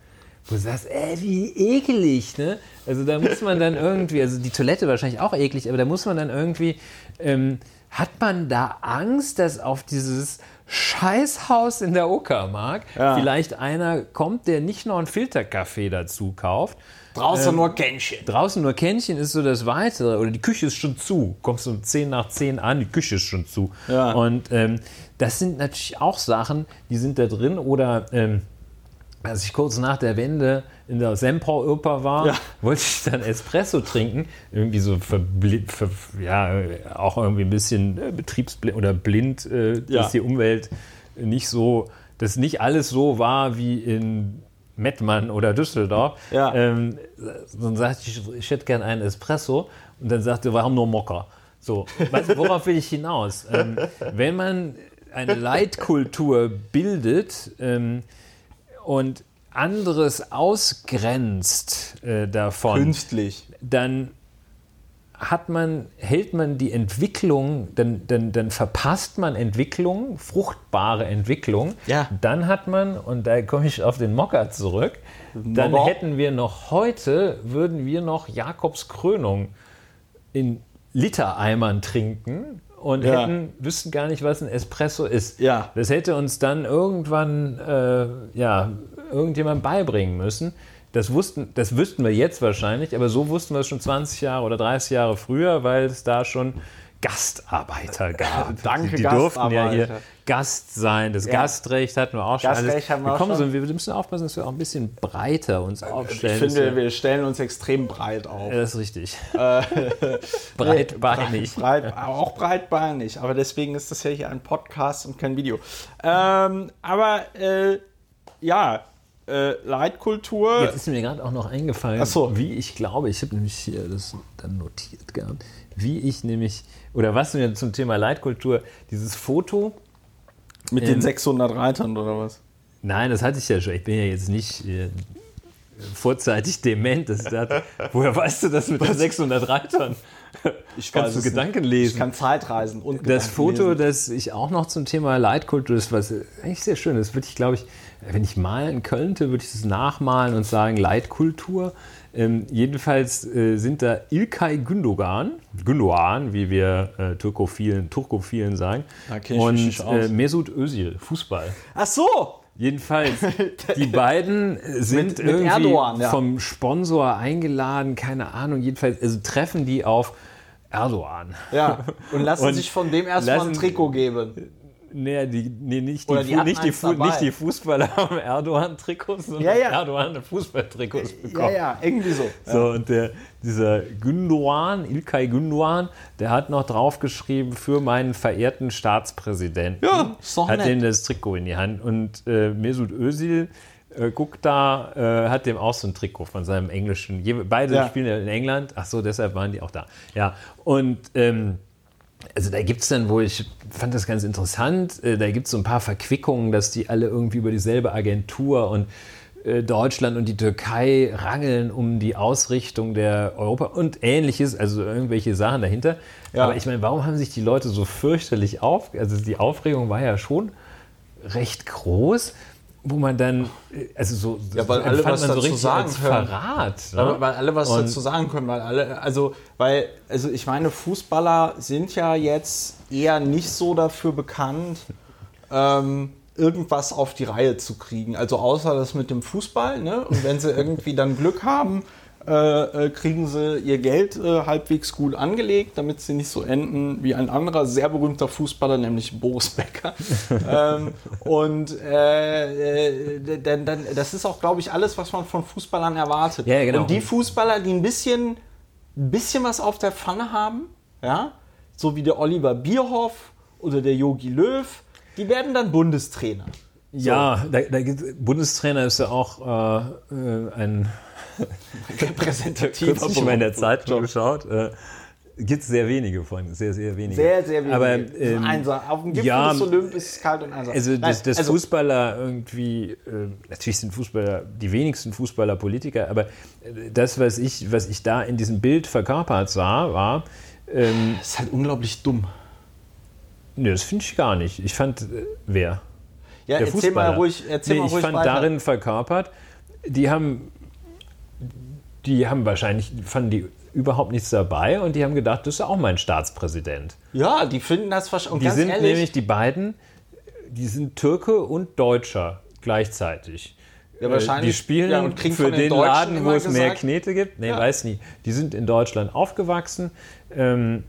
wo du sagst, ey, wie ekelig, ne? Also da muss man dann irgendwie, also die Toilette wahrscheinlich auch eklig, aber da muss man dann irgendwie, ähm, hat man da Angst, dass auf dieses Scheißhaus in der Uckermark ja. vielleicht einer kommt, der nicht noch einen Filterkaffee dazu kauft? Draußen ähm, nur Kännchen. Draußen nur Kännchen ist so das Weitere. Oder die Küche ist schon zu. Kommst um 10 nach 10 an, die Küche ist schon zu. Ja. Und ähm, das sind natürlich auch Sachen, die sind da drin. Oder ähm, als ich kurz nach der Wende in der Semper-Oper war, ja. wollte ich dann Espresso trinken. Irgendwie so verblind, ja, auch irgendwie ein bisschen äh, betriebsblind oder blind, äh, ja. dass die Umwelt nicht so, dass nicht alles so war wie in Mettmann oder Düsseldorf. Ja. Ähm, dann sagte ich, ich hätte gern einen Espresso. Und dann sagte er, haben nur Mokka. So, worauf will ich hinaus? Ähm, wenn man eine Leitkultur bildet ähm, und anderes ausgrenzt äh, davon, Künstlich. dann hat man, hält man die Entwicklung, dann, dann, dann verpasst man Entwicklung, fruchtbare Entwicklung. Ja. Dann hat man, und da komme ich auf den Mocker zurück, dann Mocker. hätten wir noch heute, würden wir noch Jakobs Krönung in Litereimern trinken und Ja. hätten, wüssten gar nicht, was ein Espresso ist. Ja. Das hätte uns dann irgendwann äh, ja, irgendjemand beibringen müssen. Das, wussten, das wüssten wir jetzt wahrscheinlich, aber so wussten wir es schon 20 Jahre oder 30 Jahre früher, weil es da schon Gastarbeiter gab. Danke, die, die durften ja hier Gast sein. Das Ja. Gastrecht hatten wir auch schon. Gastrecht alles. haben wir wir, auch kommen schon. So, wir müssen aufpassen, dass wir auch ein bisschen breiter uns Ich aufstellen. finde, wir stellen uns extrem breit auf. ja, das ist richtig. Äh, Breitbeinig. Breit, auch breitbeinig, aber deswegen ist das ja hier ein Podcast und kein Video. Ähm, aber äh, ja, äh, Leitkultur. Jetzt ist mir gerade auch noch eingefallen, so. wie ich glaube, ich habe nämlich hier das dann notiert gehabt, wie ich nämlich, oder was mir zum Thema Leitkultur, dieses Foto, mit ähm, den 600 Reitern oder was? nein, das hatte ich ja schon, ich bin ja jetzt nicht äh, vorzeitig dement, ich dachte, woher weißt du das mit den 600 Reitern? Ich Kannst du es nicht. Gedanken lesen? Ich kann Zeitreisen und Das Gedanken Foto, lesen. das ich auch noch zum Thema Leitkultur, das was eigentlich sehr schön ist, würde ich, glaube ich, wenn ich malen könnte, würde ich das nachmalen und sagen Leitkultur. Ähm, jedenfalls äh, sind da Ilkay Gündogan, Gündogan, wie wir äh, Türkophilen, Turkophilen sagen, kenn ich und äh, Mesut Özil, Fußball. Ach so! Jedenfalls, die beiden sind Mit- mit irgendwie Erdogan, ja. vom Sponsor eingeladen, keine Ahnung. Jedenfalls also treffen die auf Erdogan. Ja, und lassen Und sich von dem erstmal ein Trikot geben. Nee, die, nee nicht, die, die nicht, die, nicht die Fußballer haben Erdogan-Trikots, sondern Ja, ja. Erdogan Fußballtrikots Ja, bekommen. ja, irgendwie so. So, und der, dieser Gündogan, Ilkay Gündogan, der hat noch draufgeschrieben für meinen verehrten Staatspräsidenten. Ja, doch Hat nett. dem das Trikot in die Hand. Und äh, Mesut Özil äh, guckt da, äh, hat dem auch so ein Trikot von seinem englischen. Beide Ja. spielen ja in England. Ach so, deshalb waren die auch da. Ja, und ähm, also da gibt es dann, wo ich fand das ganz interessant, äh, da gibt es so ein paar Verquickungen, dass die alle irgendwie über dieselbe Agentur und äh, Deutschland und die Türkei rangeln um die Ausrichtung der Europa und ähnliches, also irgendwelche Sachen dahinter. Ja. Aber ich meine, warum haben sich die Leute so fürchterlich auf? Also die Aufregung war ja schon recht groß, wo man dann, also so, Ja, weil alle was man so dazu richtig sagen können. Verrat. ne? Weil, weil alle was Und- dazu sagen können, weil alle, also, weil, also ich meine, Fußballer sind ja jetzt eher nicht so dafür bekannt, ähm, irgendwas auf die Reihe zu kriegen. Also außer das mit dem Fußball, ne? Und wenn sie irgendwie dann Glück haben, äh, äh, kriegen sie ihr Geld äh, halbwegs gut angelegt, damit sie nicht so enden wie ein anderer sehr berühmter Fußballer, nämlich Boris Becker. ähm, und äh, äh, dann, dann, das ist auch, glaube ich, alles, was man von Fußballern erwartet. Ja, genau. Und die Fußballer, die ein bisschen, ein bisschen was auf der Pfanne haben, ja, so wie der Oliver Bierhoff oder der Yogi Löw, die werden dann Bundestrainer. Ja, da, da Bundestrainer ist ja auch äh, ein Repräsentativer kürzlich mal in der. Zeitung geschaut. Äh, Gibt es sehr wenige von, sehr, sehr wenige. Sehr, sehr wenig. Aber, ähm, einsam. Auf dem Gipfel ja, des Olymp ist es kalt und einsam. Also, Nein, dass, dass also, Fußballer irgendwie, äh, natürlich sind Fußballer, die wenigsten Fußballer Politiker, aber äh, das, was ich, was ich da in diesem Bild verkörpert sah, war, ähm, das ist halt unglaublich dumm. ne, das finde ich gar nicht. Ich fand, äh, wer? Ja, Der erzähl mal Fußballer. ruhig, erzähl nee, mal ich ruhig fand weiter. darin verkörpert, die haben, die haben wahrscheinlich, fanden die überhaupt nichts dabei und die haben gedacht, das ist auch mein Staatspräsident. ja, die finden das wahrscheinlich. Die sind ehrlich, nämlich die beiden, die sind Türke und Deutscher gleichzeitig. Ja, Äh, wahrscheinlich, Die spielen ja, und kriegen für den den Laden, wo es mehr gesagt- Knete gibt. Nee, Ja. weiß nie. Die sind in Deutschland aufgewachsen ähm,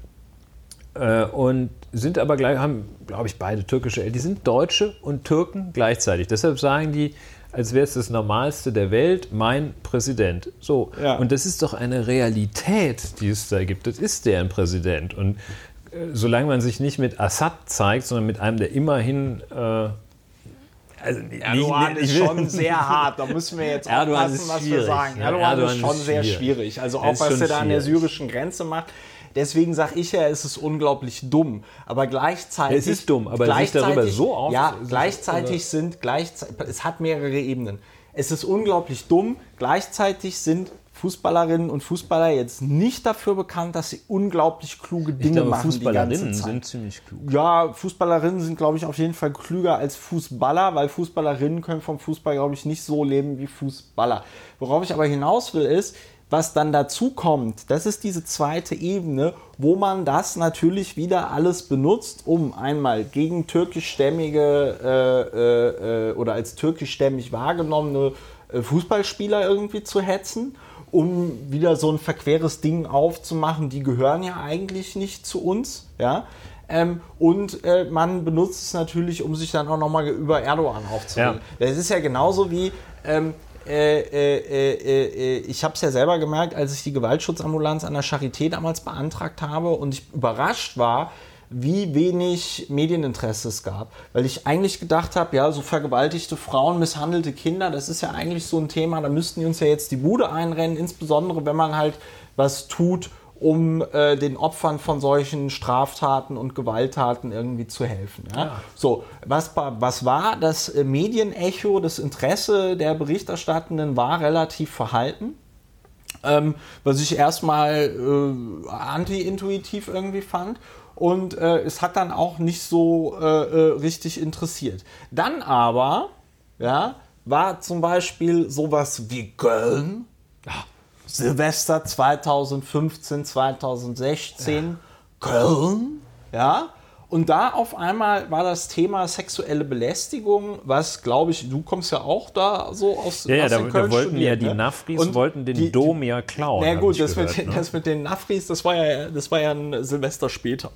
äh, und sind aber gleich, haben, glaube ich, beide türkische Eltern. Die sind Deutsche und Türken gleichzeitig. Deshalb sagen die, als wäre es das Normalste der Welt, mein Präsident. So. Ja. Und das ist doch eine Realität, die es da gibt. Das ist deren Präsident. Und äh, solange man sich nicht mit Assad zeigt, sondern mit einem, der immerhin äh, also Erdogan nicht, ist schon sehr hart. Da müssen wir jetzt Erdogan aufpassen, was wir sagen. Erdogan, Erdogan ist schon ist sehr schwierig. Also auch was er da an der syrischen Grenze macht. Deswegen sage ich ja, es ist unglaublich dumm. Aber gleichzeitig. Es ist dumm, aber sich darüber so auf. Ja, gleichzeitig sind, gleichzeitig, es hat mehrere Ebenen. Es ist unglaublich dumm. Gleichzeitig sind Fußballerinnen und Fußballer jetzt nicht dafür bekannt, dass sie unglaublich kluge Dinge glaube, machen. Fußballerinnen sind ziemlich klug. Ja, Fußballerinnen sind, glaube ich, auf jeden Fall klüger als Fußballer, weil Fußballerinnen können vom Fußball, glaube ich, nicht so leben wie Fußballer. Worauf ich aber hinaus will, ist, was dann dazu kommt, das ist diese zweite Ebene, wo man das natürlich wieder alles benutzt, um einmal gegen türkischstämmige äh, äh, oder als türkischstämmig wahrgenommene äh, Fußballspieler irgendwie zu hetzen um wieder so ein verqueres Ding aufzumachen, die gehören ja eigentlich nicht zu uns, ja. Ähm, und äh, man benutzt es natürlich, um sich dann auch nochmal über Erdogan aufzuregen. Ja. Das ist ja genauso wie, ähm, äh, äh, äh, äh ich habe es ja selber gemerkt, als ich die Gewaltschutzambulanz an der Charité damals beantragt habe und ich überrascht war, wie wenig Medieninteresse es gab. Weil ich eigentlich gedacht habe, ja, so vergewaltigte Frauen, misshandelte Kinder, das ist ja eigentlich so ein Thema, da müssten die uns ja jetzt die Bude einrennen, insbesondere wenn man halt was tut, um äh, den Opfern von solchen Straftaten und Gewalttaten irgendwie zu helfen. Ja? Ja. So, was, was war das äh, Medienecho, das Interesse der Berichterstattenden war relativ verhalten. Ähm, was ich erstmal äh, anti-intuitiv irgendwie fand und äh, es hat dann auch nicht so äh, äh, richtig interessiert. Dann aber, ja, war zum Beispiel sowas wie Köln, ja, Silvester 2015, 2016, ja. Köln, ja, und da auf einmal war das Thema sexuelle Belästigung, was glaube ich, du kommst ja auch da so aus, ja, ja, aus da, da wollten ja die ne? Nafris und wollten den die, Dom ja klauen. Na gut, das, gehört, mit, ne? das mit den Nafris, das war ja, das war ja ein Silvester später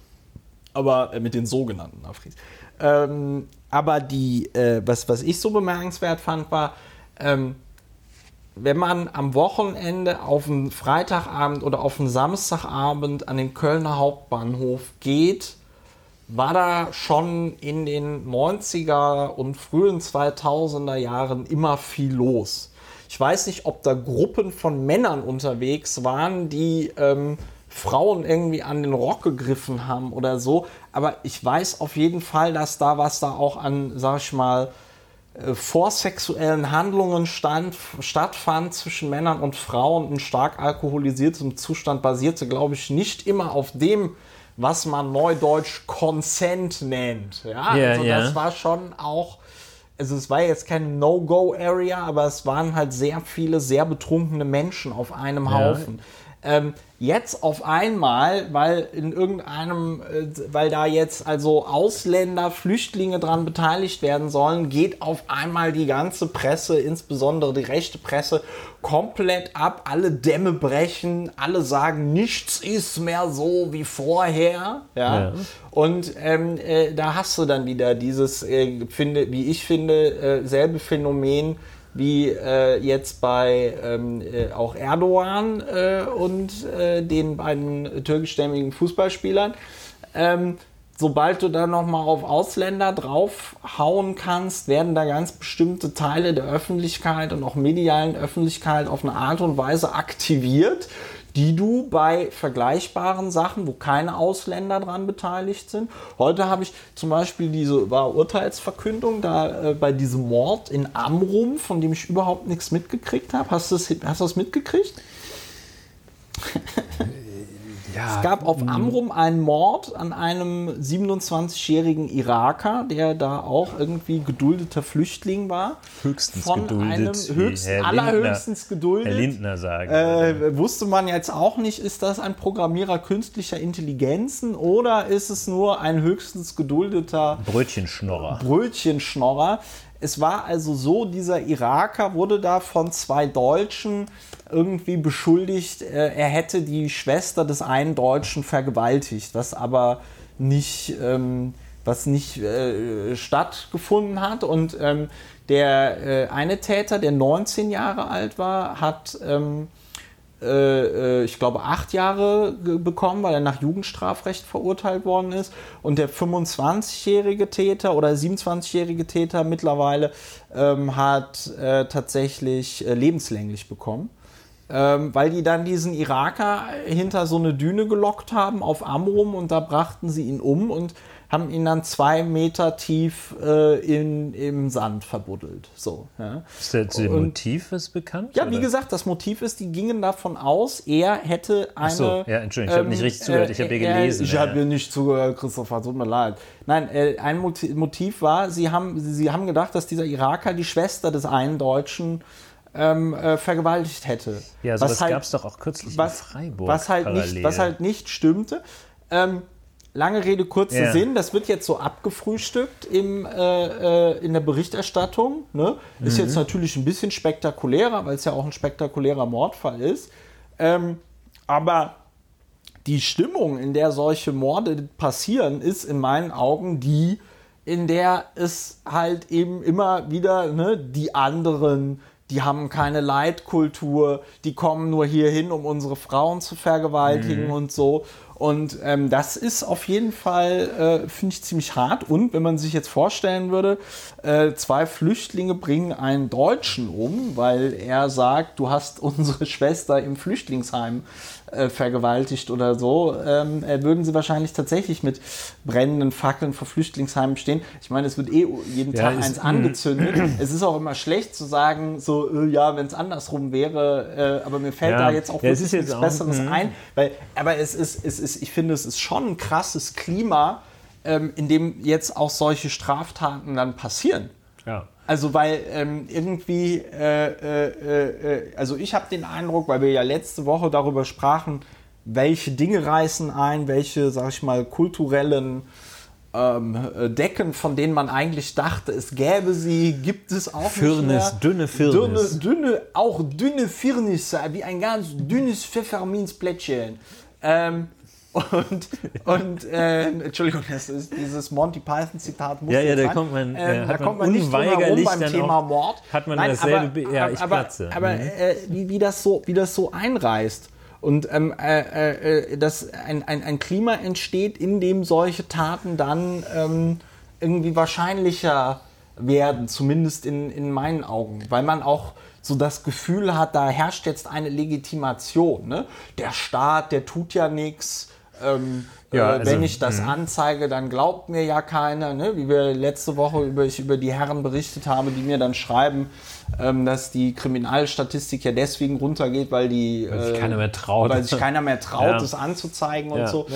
aber äh, mit den sogenannten Afris. Ähm, aber die, äh, was, was ich so bemerkenswert fand, war, ähm, wenn man am Wochenende auf einen Freitagabend oder auf einen Samstagabend an den Kölner Hauptbahnhof geht, war da schon in den 90er und frühen 2000er Jahren immer viel los. Ich weiß nicht, ob da Gruppen von Männern unterwegs waren, die ähm, Frauen irgendwie an den Rock gegriffen haben oder so. Aber ich weiß auf jeden Fall, dass da was da auch an, sag ich mal, äh, vorsexuellen Handlungen stand, stattfand zwischen Männern und Frauen in stark alkoholisiertem Zustand basierte, glaube ich, nicht immer auf dem, was man neudeutsch Consent nennt. Ja, yeah, also yeah. das war schon auch, also es war jetzt keine No-Go-Area, aber es waren halt sehr viele sehr betrunkene Menschen auf einem Haufen. Ähm, jetzt auf einmal, weil in irgendeinem, äh, weil da jetzt also Ausländer, Flüchtlinge dran beteiligt werden sollen, geht auf einmal die ganze Presse, insbesondere die rechte Presse, komplett ab. Alle Dämme brechen, alle sagen, nichts ist mehr so wie vorher. Ja. ja. Und ähm, äh, da hast du dann wieder dieses, äh, finde, wie ich finde, äh, selbe Phänomen wie äh, jetzt bei ähm, äh, auch Erdogan äh, und äh, den beiden türkischstämmigen Fußballspielern. Ähm, sobald du dann nochmal auf Ausländer draufhauen kannst, werden da ganz bestimmte Teile der Öffentlichkeit und auch medialen Öffentlichkeit auf eine Art und Weise aktiviert, die du bei vergleichbaren Sachen, wo keine Ausländer dran beteiligt sind. Heute habe ich zum Beispiel diese war Urteilsverkündung da äh, bei diesem Mord in Amrum, von dem ich überhaupt nichts mitgekriegt habe. Hast du das, hast du das mitgekriegt? Ja, es gab auf hm. Amrum einen Mord an einem 27-jährigen Iraker, der da auch irgendwie geduldeter Flüchtling war. Höchstens von geduldet. Einem höchst, allerhöchstens geduldet. Herr Lindner sagen. Äh, wusste man jetzt auch nicht, ist das ein Programmierer künstlicher Intelligenzen oder ist es nur ein höchstens geduldeter Brötchenschnorrer? Brötchenschnorrer. Es war also so, dieser Iraker wurde da von zwei Deutschen irgendwie beschuldigt, äh, er hätte die Schwester des einen Deutschen vergewaltigt, was aber nicht, ähm, was nicht äh, stattgefunden hat. Und ähm, der äh, eine Täter, der 19 Jahre alt war, hat ähm, äh, äh, ich glaube, acht Jahre bekommen, weil er nach Jugendstrafrecht verurteilt worden ist. Und der 25-jährige Täter oder 27-jährige Täter mittlerweile ähm, hat äh, tatsächlich lebenslänglich bekommen. Ähm, weil die dann diesen Iraker hinter so eine Düne gelockt haben auf Amrum und da brachten sie ihn um und haben ihn dann zwei Meter tief äh, in, im Sand verbuddelt. So, ja. Ist das und, Motiv was bekannt? Ja, oder? wie gesagt, das Motiv ist, die gingen davon aus, er hätte eine. Ach so, ja, Entschuldigung, ich ähm, habe nicht richtig zugehört, ich habe dir gelesen. ich habe dir nicht zugehört, Christopher, tut mir leid. Nein, äh, ein Motiv war, sie haben, sie haben gedacht, dass dieser Iraker die Schwester des einen Deutschen ähm, äh, vergewaltigt hätte. Ja, sowas halt, gab es doch auch kürzlich was, in Freiburg. Was halt, nicht, was halt nicht stimmte. Ähm, lange Rede, kurzer yeah. Sinn, das wird jetzt so abgefrühstückt im, äh, äh, in der Berichterstattung. Ne? Ist mhm. jetzt natürlich ein bisschen spektakulärer, weil es ja auch ein spektakulärer Mordfall ist. Ähm, aber die Stimmung, in der solche Morde passieren, ist in meinen Augen die, in der es halt eben immer wieder ne, die anderen, die haben keine Leitkultur, die kommen nur hier hin, um unsere Frauen zu vergewaltigen mhm. und so. Und ähm, das ist auf jeden Fall, äh, finde ich, ziemlich hart. Und wenn man sich jetzt vorstellen würde, äh, zwei Flüchtlinge bringen einen Deutschen um, weil er sagt, du hast unsere Schwester im Flüchtlingsheim äh, vergewaltigt oder so, ähm, äh, würden sie wahrscheinlich tatsächlich mit brennenden Fackeln vor Flüchtlingsheimen stehen. Ich meine, es wird eh jeden ja, Tag eins angezündet. es ist auch immer schlecht zu sagen, so, äh, ja, wenn es andersrum wäre, äh, aber mir fällt ja. da jetzt auch ja, wirklich nichts Besseres auch, ein. Weil, aber es ist, es ist, ich finde, es ist schon ein krasses Klima, ähm, in dem jetzt auch solche Straftaten dann passieren. Ja. Also weil ähm, irgendwie, äh, äh, äh, also ich habe den Eindruck, weil wir ja letzte Woche darüber sprachen, welche Dinge reißen ein, welche, sag ich mal, kulturellen ähm, äh, Decken, von denen man eigentlich dachte, es gäbe sie, gibt es auch Firnis, nicht mehr. dünne Firnis. Dünne, dünne, auch dünne Firnis, wie ein ganz dünnes Pfefferminzplättchen. Ähm, und, und äh, Entschuldigung, das ist dieses Monty Python Zitat. Muss ja, ja, da kommt man, äh, da kommt man nicht drum beim Thema Mord. Hat man Nein, dasselbe, aber, ja, ich aber, platze. Aber mhm. äh, wie, wie, das so, wie das so einreißt und ähm, äh, äh, äh, dass ein, ein, ein Klima entsteht, in dem solche Taten dann ähm, irgendwie wahrscheinlicher werden, zumindest in, in meinen Augen, weil man auch so das Gefühl hat, da herrscht jetzt eine Legitimation. Ne? Der Staat, der tut ja nichts ähm, ja, äh, also, wenn ich das mh. anzeige, dann glaubt mir ja keiner, ne? wie wir letzte Woche über, ich über die Herren berichtet habe, die mir dann schreiben, ähm, dass die Kriminalstatistik ja deswegen runtergeht, weil die weil sich äh, keiner mehr traut, weil sich keiner mehr traut, ja. das anzuzeigen und ja, so.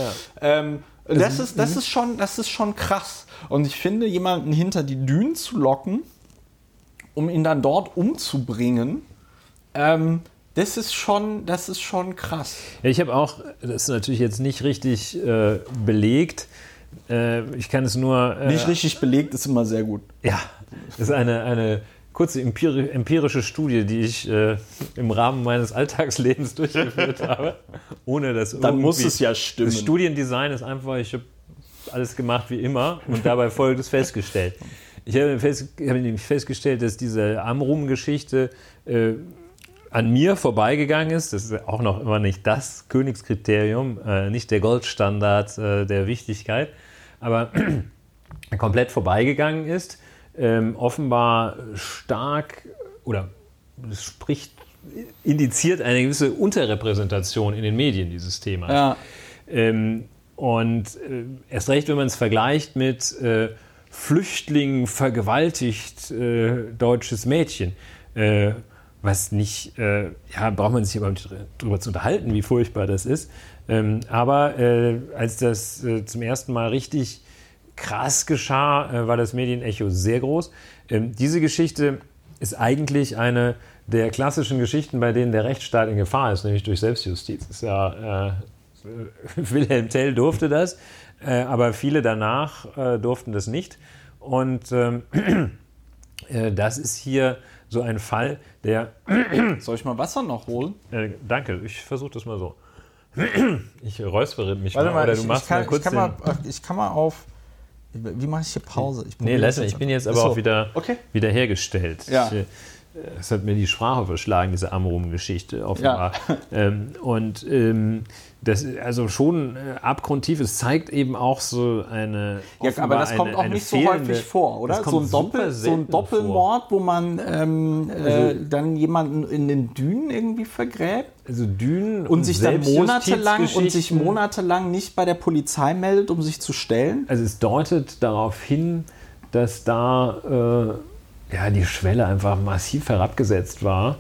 Ähm, das, also, ist, das, mhm. ist schon, das ist schon krass. Und ich finde, jemanden hinter die Dünen zu locken, um ihn dann dort umzubringen, ähm, das ist schon, das ist schon krass. Ja, ich habe auch, das ist natürlich jetzt nicht richtig äh, belegt. Äh, ich kann es nur. Äh, nicht richtig belegt ist immer sehr gut. Ja, das ist eine, eine kurze empirische Studie, die ich äh, im Rahmen meines Alltagslebens durchgeführt habe, ohne dass Dann muss es ja stimmen. Das Studiendesign ist einfach, ich habe alles gemacht wie immer und dabei Folgendes festgestellt. Ich habe, fest, habe nämlich festgestellt, dass diese Amrum-Geschichte äh, an mir vorbeigegangen ist, das ist auch noch immer nicht das Königskriterium, äh, nicht der Goldstandard äh, der Wichtigkeit, aber komplett vorbeigegangen ist, ähm, offenbar stark oder es spricht, indiziert eine gewisse Unterrepräsentation in den Medien dieses Themas. Ja. Ähm, und äh, erst recht, wenn man es vergleicht mit äh, Flüchtlingen vergewaltigt äh, deutsches Mädchen äh, was nicht, äh, ja, braucht man sich aber nicht darüber zu unterhalten, wie furchtbar das ist. Ähm, aber äh, als das äh, zum ersten Mal richtig krass geschah, äh, war das Medienecho sehr groß. Ähm, diese Geschichte ist eigentlich eine der klassischen Geschichten, bei denen der Rechtsstaat in Gefahr ist, nämlich durch Selbstjustiz. Ist ja, äh, Wilhelm Tell durfte das, äh, aber viele danach durften das nicht. Und ähm, das ist hier so ein Fall, der. Soll ich mal Wasser noch holen? Äh, danke, ich versuche das mal so. Ich räuspere mich Warte mal, oder ich, du machst ich kann, mal kurz. Ich kann mal, ich kann mal auf. Wie mache ich hier Pause? Ich nee, lass ich bin jetzt aber so. auch wieder, okay. wieder hergestellt. Ja. Ich, es hat mir die Sprache verschlagen, diese Amrum-Geschichte offenbar. Ja. Ähm, und ähm, das ist also schon äh, abgrundtief. Es zeigt eben auch so eine. Ja, aber das kommt eine, auch nicht so häufig vor, oder? So ein, Doppel, so ein Doppelmord, vor. wo man ähm, äh, also, dann jemanden in den Dünen irgendwie vergräbt. Also Dünen und, und sich dann monatelang und sich monatelang nicht bei der Polizei meldet, um sich zu stellen. Also es deutet darauf hin, dass da äh, ja die Schwelle einfach massiv herabgesetzt war.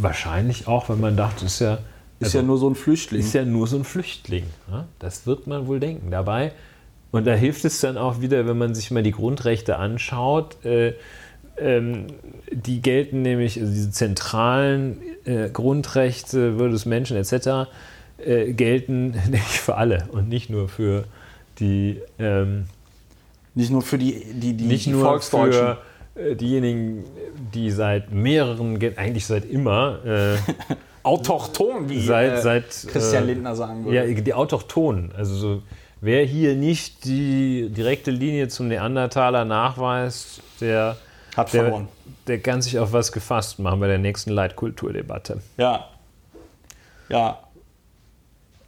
Wahrscheinlich auch, weil man dachte, es ist ja ist also, ja nur so ein Flüchtling. Ist ja nur so ein Flüchtling. Ja? Das wird man wohl denken. Dabei, und da hilft es dann auch wieder, wenn man sich mal die Grundrechte anschaut, äh, ähm, die gelten nämlich, also diese zentralen äh, Grundrechte, Würde des Menschen etc., äh, gelten nämlich für alle und nicht nur für die. Ähm, nicht nur für die, die, die, nicht die nur Volksdeutschen. Für, diejenigen, die seit mehreren, eigentlich seit immer äh, autochton, wie seit, äh, seit, Christian äh, Lindner sagen würde. Ja, die Autochtonen. Also so, wer hier nicht die direkte Linie zum Neandertaler nachweist, der hat der, verloren. Der kann sich auf was gefasst machen bei der nächsten Leitkulturdebatte. Ja. Ja.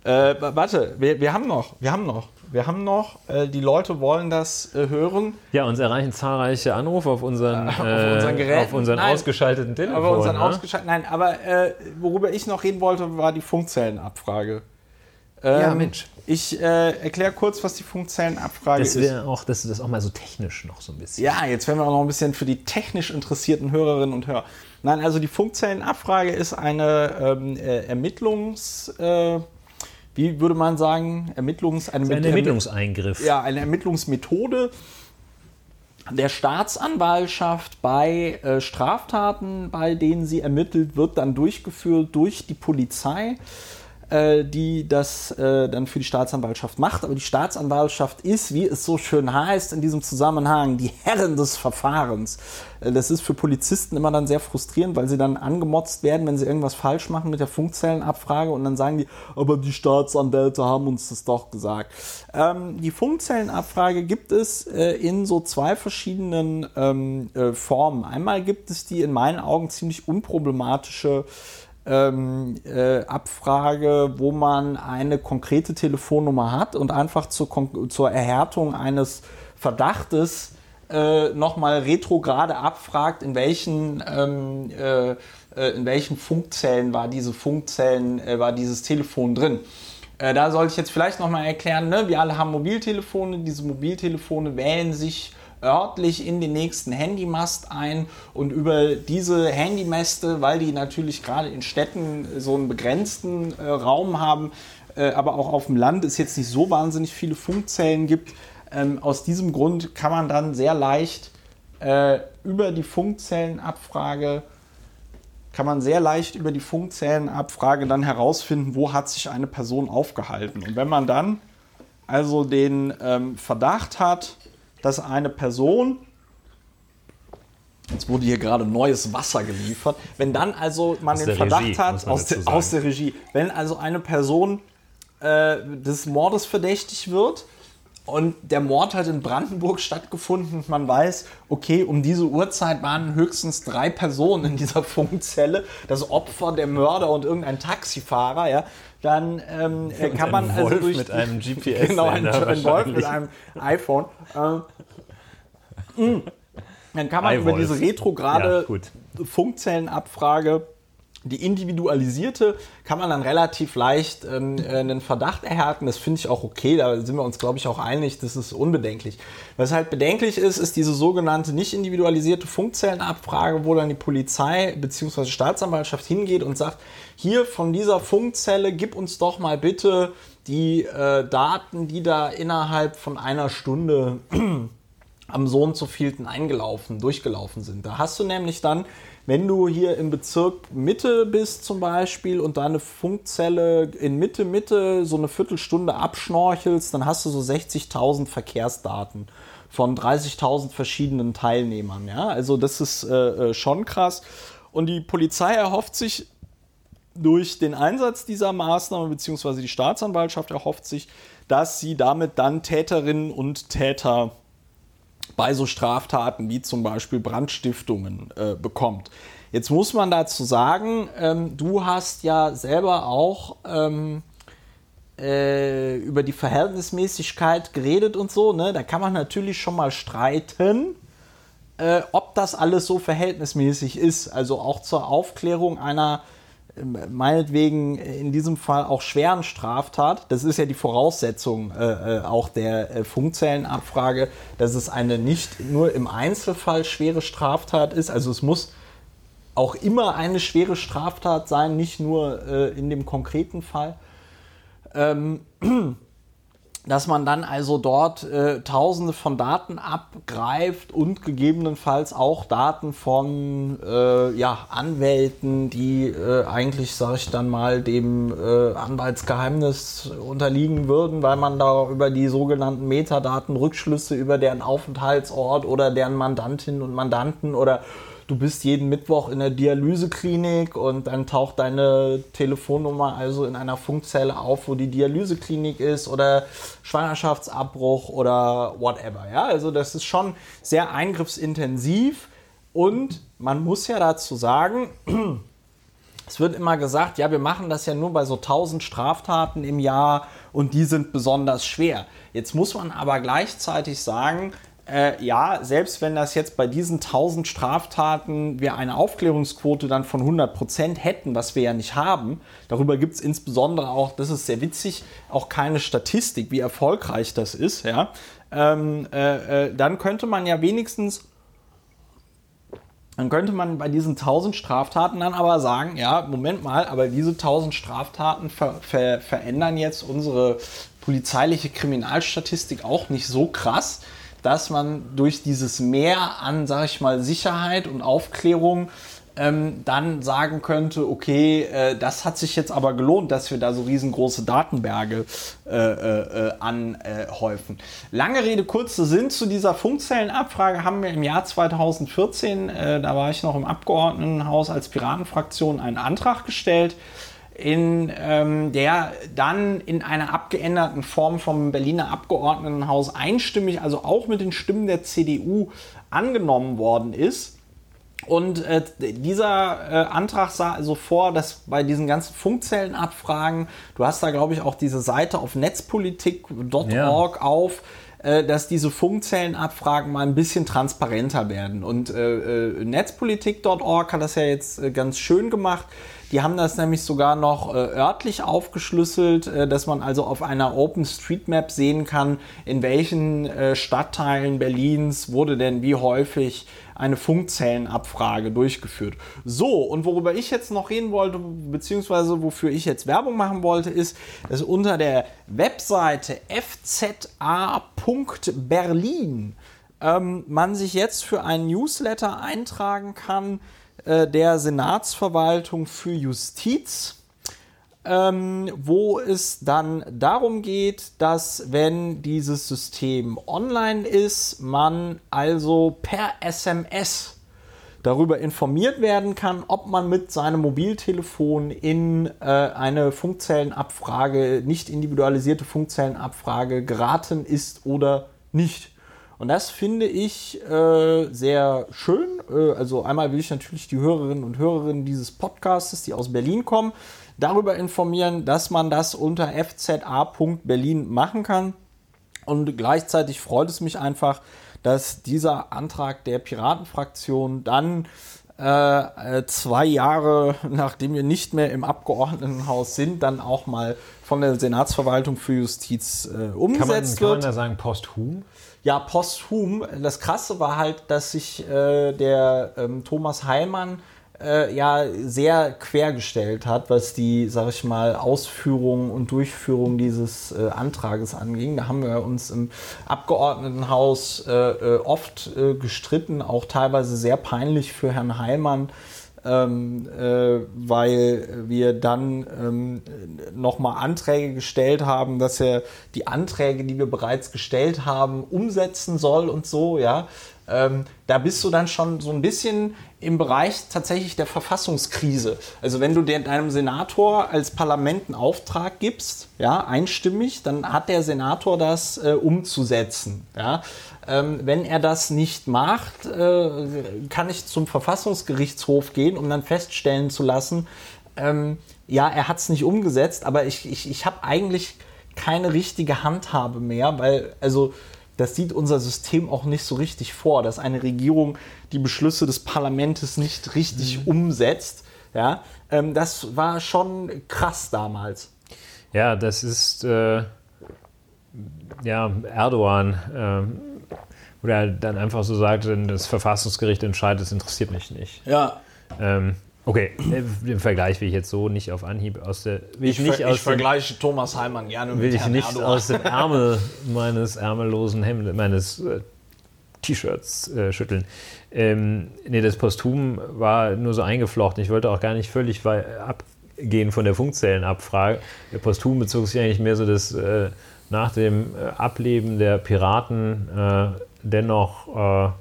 Äh, warte, wir, wir haben noch, wir haben noch. Wir haben noch, äh, die Leute wollen das äh, hören. Ja, uns erreichen zahlreiche Anrufe auf unseren, auf unseren, äh, Geräten. Auf unseren nein, ausgeschalteten Telefon. Aber unseren ne? ausgeschalteten, nein, aber äh, worüber ich noch reden wollte, war die Funkzellenabfrage. Ähm, ja, Mensch. Ich äh, erkläre kurz, was die Funkzellenabfrage das ist. Auch, dass du das auch mal so technisch noch so ein bisschen. Ja, jetzt werden wir auch noch ein bisschen für die technisch interessierten Hörerinnen und Hörer. Nein, also die Funkzellenabfrage ist eine ähm, äh, Ermittlungs wie würde man sagen, Ermittlungs, eine, ein Ermittlungseingriff. Ja, eine Ermittlungsmethode der Staatsanwaltschaft bei äh, Straftaten, bei denen sie ermittelt, wird dann durchgeführt durch die Polizei äh, die das äh, dann für die Staatsanwaltschaft macht. Aber die Staatsanwaltschaft ist, wie es so schön heißt in diesem Zusammenhang, die Herren des Verfahrens. Äh, das ist für Polizisten immer dann sehr frustrierend, weil sie dann angemotzt werden, wenn sie irgendwas falsch machen mit der Funkzellenabfrage und dann sagen die, aber die Staatsanwälte haben uns das doch gesagt. Ähm, die Funkzellenabfrage gibt es äh, in so zwei verschiedenen ähm, äh, Formen. Einmal gibt es die in meinen Augen ziemlich unproblematische ähm, äh, Abfrage, wo man eine konkrete Telefonnummer hat und einfach zur, zur Erhärtung eines Verdachtes äh, nochmal retrograde abfragt, in welchen, ähm, äh, äh, in welchen Funkzellen war diese Funkzellen, äh, war dieses Telefon drin. Äh, da sollte ich jetzt vielleicht nochmal erklären, ne? wir alle haben Mobiltelefone, diese Mobiltelefone wählen sich örtlich in den nächsten Handymast ein und über diese Handymäste, weil die natürlich gerade in Städten so einen begrenzten äh, Raum haben, äh, aber auch auf dem Land es jetzt nicht so wahnsinnig viele Funkzellen gibt. Ähm, aus diesem Grund kann man dann sehr leicht äh, über die Funkzellenabfrage kann man sehr leicht über die Funkzellenabfrage dann herausfinden, wo hat sich eine Person aufgehalten. Und wenn man dann also den ähm, Verdacht hat, dass eine Person, jetzt wurde hier gerade neues Wasser geliefert, wenn dann also man aus den Verdacht Regie, hat, aus, de, aus, der Regie, wenn also eine Person äh, des Mordes verdächtig wird, und der Mord hat in Brandenburg stattgefunden. Man weiß, okay, um diese Uhrzeit waren höchstens drei Personen in dieser Funkzelle. Das Opfer, der Mörder und irgendein Taxifahrer. Ja, dann ähm, kann man also durch mit einem GPS genau ein, ein Wolf mit einem iPhone. Ähm, mm. dann kann man über diese retrograde ja, Funkzellenabfrage die individualisierte kann man dann relativ leicht ähm, äh, einen Verdacht erhärten. Das finde ich auch okay. Da sind wir uns, glaube ich, auch einig. Das ist unbedenklich. Was halt bedenklich ist, ist diese sogenannte nicht individualisierte Funkzellenabfrage, wo dann die Polizei bzw. Staatsanwaltschaft hingeht und sagt, hier von dieser Funkzelle gib uns doch mal bitte die äh, Daten, die da innerhalb von einer Stunde am so und so vielten eingelaufen, durchgelaufen sind. Da hast du nämlich dann wenn du hier im Bezirk Mitte bist zum Beispiel und da eine Funkzelle in Mitte, Mitte so eine Viertelstunde abschnorchelst, dann hast du so 60.000 Verkehrsdaten von 30.000 verschiedenen Teilnehmern. Ja? Also das ist äh, äh, schon krass. Und die Polizei erhofft sich durch den Einsatz dieser Maßnahme, beziehungsweise die Staatsanwaltschaft erhofft sich, dass sie damit dann Täterinnen und Täter bei so Straftaten wie zum Beispiel Brandstiftungen äh, bekommt. Jetzt muss man dazu sagen, ähm, du hast ja selber auch ähm, äh, über die Verhältnismäßigkeit geredet und so. Ne? Da kann man natürlich schon mal streiten, äh, ob das alles so verhältnismäßig ist. Also auch zur Aufklärung einer meinetwegen in diesem Fall auch schweren Straftat. Das ist ja die Voraussetzung äh, äh, auch der äh, Funkzellenabfrage, dass es eine nicht nur im Einzelfall schwere Straftat ist. Also es muss auch immer eine schwere Straftat sein, nicht nur äh, in dem konkreten Fall. Ähm, dass man dann also dort äh, Tausende von Daten abgreift und gegebenenfalls auch Daten von äh, ja, Anwälten, die äh, eigentlich, sage ich dann mal, dem äh, Anwaltsgeheimnis unterliegen würden, weil man da über die sogenannten Metadaten Rückschlüsse über deren Aufenthaltsort oder deren Mandantinnen und Mandanten oder du bist jeden Mittwoch in der Dialyseklinik und dann taucht deine Telefonnummer also in einer Funkzelle auf, wo die Dialyseklinik ist oder Schwangerschaftsabbruch oder whatever. Ja, also das ist schon sehr eingriffsintensiv und man muss ja dazu sagen, es wird immer gesagt, ja, wir machen das ja nur bei so 1000 Straftaten im Jahr und die sind besonders schwer. Jetzt muss man aber gleichzeitig sagen, äh, ja, selbst wenn das jetzt bei diesen 1000 Straftaten wir eine Aufklärungsquote dann von 100 Prozent hätten, was wir ja nicht haben, darüber gibt es insbesondere auch, das ist sehr witzig, auch keine Statistik, wie erfolgreich das ist, ja, ähm, äh, äh, dann könnte man ja wenigstens dann könnte man bei diesen 1000 Straftaten dann aber sagen, ja, Moment mal, aber diese 1000 Straftaten ver ver verändern jetzt unsere polizeiliche Kriminalstatistik auch nicht so krass, dass man durch dieses Mehr an, sag ich mal, Sicherheit und Aufklärung ähm, dann sagen könnte, okay, äh, das hat sich jetzt aber gelohnt, dass wir da so riesengroße Datenberge äh, äh, äh anhäufen. Lange Rede, kurzer Sinn zu dieser Funkzellenabfrage haben wir im Jahr 2014, äh, da war ich noch im Abgeordnetenhaus als Piratenfraktion, einen Antrag gestellt, in ähm, der dann in einer abgeänderten Form vom Berliner Abgeordnetenhaus einstimmig, also auch mit den Stimmen der CDU, angenommen worden ist. Und äh, dieser äh, Antrag sah also vor, dass bei diesen ganzen Funkzellenabfragen, du hast da glaube ich auch diese Seite auf netzpolitik.org ja. auf, äh, dass diese Funkzellenabfragen mal ein bisschen transparenter werden. Und äh, äh, netzpolitik.org hat das ja jetzt äh, ganz schön gemacht die haben das nämlich sogar noch äh, örtlich aufgeschlüsselt, äh, dass man also auf einer OpenStreetMap sehen kann, in welchen äh, Stadtteilen Berlins wurde denn wie häufig eine Funkzellenabfrage durchgeführt. So, und worüber ich jetzt noch reden wollte, beziehungsweise wofür ich jetzt Werbung machen wollte, ist, dass unter der Webseite fza.berlin ähm, man sich jetzt für einen Newsletter eintragen kann, der Senatsverwaltung für Justiz, ähm, wo es dann darum geht, dass wenn dieses System online ist, man also per SMS darüber informiert werden kann, ob man mit seinem Mobiltelefon in äh, eine Funkzellenabfrage, nicht individualisierte Funkzellenabfrage geraten ist oder nicht. Und das finde ich äh, sehr schön. Äh, also einmal will ich natürlich die Hörerinnen und Hörer dieses Podcasts, die aus Berlin kommen, darüber informieren, dass man das unter fza.berlin machen kann. Und gleichzeitig freut es mich einfach, dass dieser Antrag der Piratenfraktion dann äh, äh zwei Jahre, nachdem wir nicht mehr im Abgeordnetenhaus sind, dann auch mal von der Senatsverwaltung für Justiz äh, umgesetzt kann man, wird. Kann man da sagen posthum? Ja, posthum. Das Krasse war halt, dass sich äh, der ähm, Thomas Heilmann äh, ja sehr quergestellt hat, was die, sag ich mal, Ausführung und Durchführung dieses äh, Antrages anging. Da haben wir uns im Abgeordnetenhaus äh, äh, oft äh, gestritten, auch teilweise sehr peinlich für Herrn Heilmann ähm, äh, weil wir dann ähm, nochmal Anträge gestellt haben, dass er die Anträge, die wir bereits gestellt haben, umsetzen soll und so, ja. Ähm, da bist du dann schon so ein bisschen im Bereich tatsächlich der Verfassungskrise. Also wenn du deinem Senator als Parlament einen Auftrag gibst, ja, einstimmig, dann hat der Senator das äh, umzusetzen. Ja. Ähm, wenn er das nicht macht, äh, kann ich zum Verfassungsgerichtshof gehen, um dann feststellen zu lassen, ähm, ja, er hat es nicht umgesetzt, aber ich, ich, ich habe eigentlich keine richtige Handhabe mehr, weil, also das sieht unser System auch nicht so richtig vor, dass eine Regierung die Beschlüsse des Parlaments nicht richtig mhm. umsetzt. Ja, ähm, das war schon krass damals. Ja, das ist äh, ja Erdogan, äh, wo er dann einfach so sagt, das Verfassungsgericht entscheidet, das interessiert mich nicht. Ja. Ähm, Okay, den Vergleich will ich jetzt so nicht auf Anhieb aus der. Ich, ich, ver ich vergleiche Thomas Heimann gerne mit Will ich nicht Erdogan. aus dem Ärmel meines ärmellosen Hemdes, meines äh, T-Shirts äh, schütteln. Ähm, nee, das Posthum war nur so eingeflochten. Ich wollte auch gar nicht völlig abgehen von der Funkzellenabfrage. Der Posthum bezog sich eigentlich mehr so das äh, nach dem äh, Ableben der Piraten äh, dennoch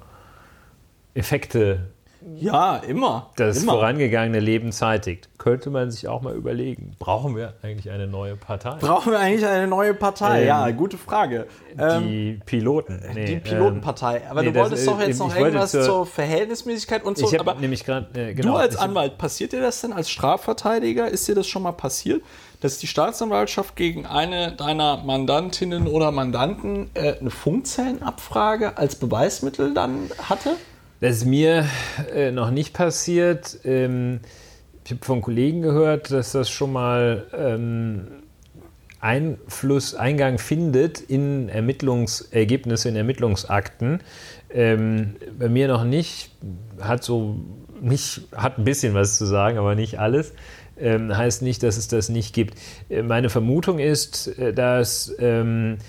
äh, Effekte ja, immer. Das immer. vorangegangene Leben zeitigt. Könnte man sich auch mal überlegen, brauchen wir eigentlich eine neue Partei? Brauchen wir eigentlich eine neue Partei? Ähm, ja, gute Frage. Die ähm, Piloten. Nee, die Pilotenpartei. Aber nee, du wolltest das, doch jetzt noch irgendwas zur, zur, Verhältnismäßigkeit und so. Ich aber nämlich grad, äh, genau, du als Anwalt, passiert dir das denn als Strafverteidiger? Ist dir das schon mal passiert, dass die Staatsanwaltschaft gegen eine deiner Mandantinnen oder Mandanten äh, eine Funkzellenabfrage als Beweismittel dann hatte? Das ist mir äh, noch nicht passiert. Ähm, ich habe von Kollegen gehört, dass das schon mal ähm, Einfluss, Eingang findet in Ermittlungsergebnisse, in Ermittlungsakten. Ähm, bei mir noch nicht. Hat so nicht, hat ein bisschen was zu sagen, aber nicht alles. Ähm, heißt nicht, dass es das nicht gibt. Äh, meine Vermutung ist, äh, dass, ähm,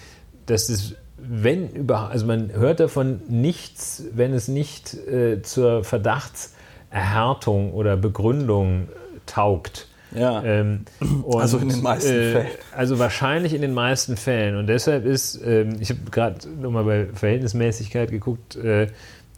dass es wenn überhaupt, also man hört davon nichts, wenn es nicht äh, zur Verdachtserhärtung oder Begründung taugt. Ja. Ähm, und, also in den meisten äh, Fällen. Also wahrscheinlich in den meisten Fällen. Und deshalb ist, ähm, ich habe gerade nochmal bei Verhältnismäßigkeit geguckt, äh,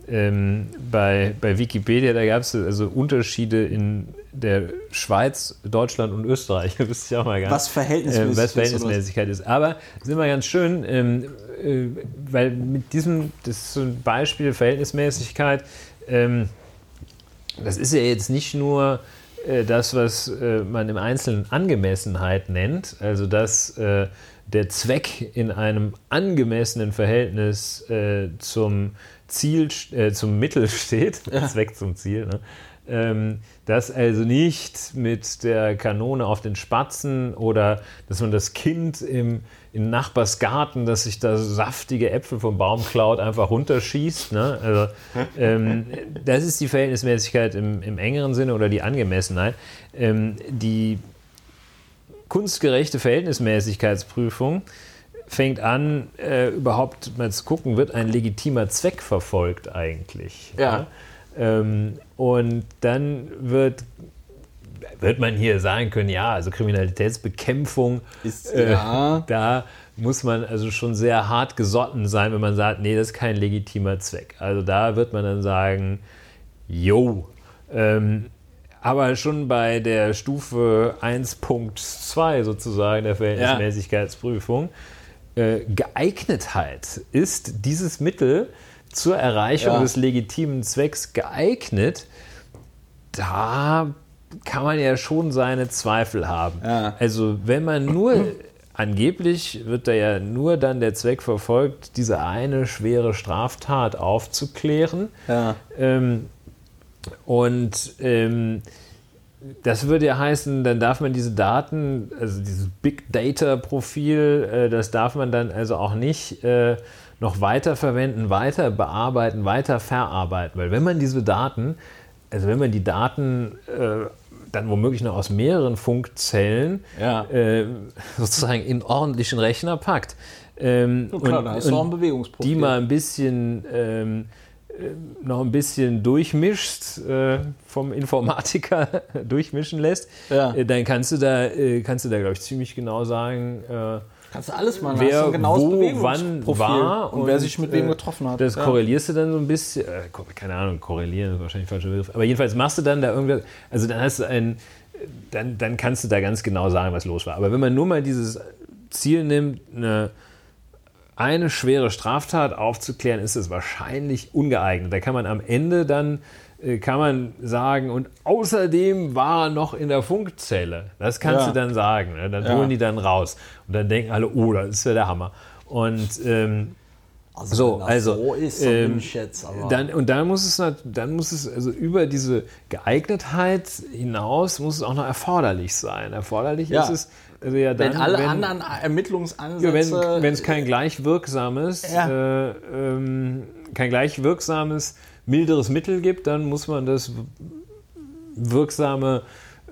ähm, bei, bei Wikipedia, da gab es also Unterschiede in der Schweiz, Deutschland und Österreich. Das wüsste ich auch mal gar nicht. Was Verhältnismäßigkeit, äh, was Verhältnismäßigkeit ist. Aber es ist immer ganz schön, ähm, äh, weil mit diesem, das ist so ein Beispiel Verhältnismäßigkeit, ähm, das ist ja jetzt nicht nur äh, das, was äh, man im Einzelnen Angemessenheit nennt, also dass äh, der Zweck in einem angemessenen Verhältnis äh, zum Ziel, äh, zum Mittel steht, ja. Zweck zum Ziel, ne? Ähm, dass also nicht mit der Kanone auf den Spatzen oder dass man das Kind im, im Nachbarsgarten, das sich da saftige Äpfel vom Baum klaut, einfach runterschießt. Ne? Also, ähm, das ist die Verhältnismäßigkeit im, im, engeren Sinne oder die Angemessenheit. Ähm, die kunstgerechte Verhältnismäßigkeitsprüfung fängt an, äh, überhaupt mal zu gucken, wird ein legitimer Zweck verfolgt eigentlich. Ja. ja? Ähm, und dann wird, wird man hier sagen können, ja, also Kriminalitätsbekämpfung, ist, äh, ja. da muss man also schon sehr hart gesotten sein, wenn man sagt, nee, das ist kein legitimer Zweck. Also da wird man dann sagen, jo, ähm, aber schon bei der Stufe 1.2 sozusagen der Verhältnismäßigkeitsprüfung, äh, Geeignetheit ist dieses Mittel zur Erreichung ja. des legitimen Zwecks geeignet, da kann man ja schon seine Zweifel haben. Ja. Also wenn man nur, angeblich wird da ja nur dann der Zweck verfolgt, diese eine schwere Straftat aufzuklären. Ja. Ähm, und ähm, das würde ja heißen, dann darf man diese Daten, also dieses Big Data Profil, äh, das darf man dann also auch nicht äh, noch weiter verwenden, weiter bearbeiten, weiter verarbeiten. Weil wenn man diese Daten, also wenn man die Daten äh, dann womöglich noch aus mehreren Funkzellen ja. äh, sozusagen in ordentlichen Rechner packt. Ähm, ja, klar, und, da ist und ein Bewegungsprofil. Die mal ein bisschen ähm, äh, noch ein bisschen durchmischst, äh, vom Informatiker durchmischen lässt, ja. äh, dann kannst du da, äh, kannst du da, glaube ich, ziemlich genau sagen, äh, Kannst du alles mal wer ein wo, wann war und, wer sich mit wem äh, getroffen hat. Das Ja. korrelierst du dann so ein bisschen, äh, keine Ahnung, korrelieren ist wahrscheinlich falscher Begriff, aber jedenfalls machst du dann da irgendwas, also dann hast du ein, dann, dann kannst du da ganz genau sagen, was los war. Aber wenn man nur mal dieses Ziel nimmt, eine, eine schwere Straftat aufzuklären, ist es wahrscheinlich ungeeignet. Da kann man am Ende dann kann man sagen, und außerdem war er noch in der Funkzelle. Das kannst Ja. du dann sagen. Ne? Dann Ja. holen die dann raus. Und dann denken alle, oh, das ist ja der Hammer. Und ähm, so, wenn das also so ist, dann ähm, jetzt aber- dann und dann muss es dann muss es also über diese Geeignetheit hinaus muss es auch noch erforderlich sein. Erforderlich Ja. ist es also ja dann, wenn alle wenn, anderen ja, Ermittlungsansätze. wenn wenn es kein gleich wirksames Ja. äh, ähm, kein gleich wirksames milderes Mittel gibt, dann muss man das wirksame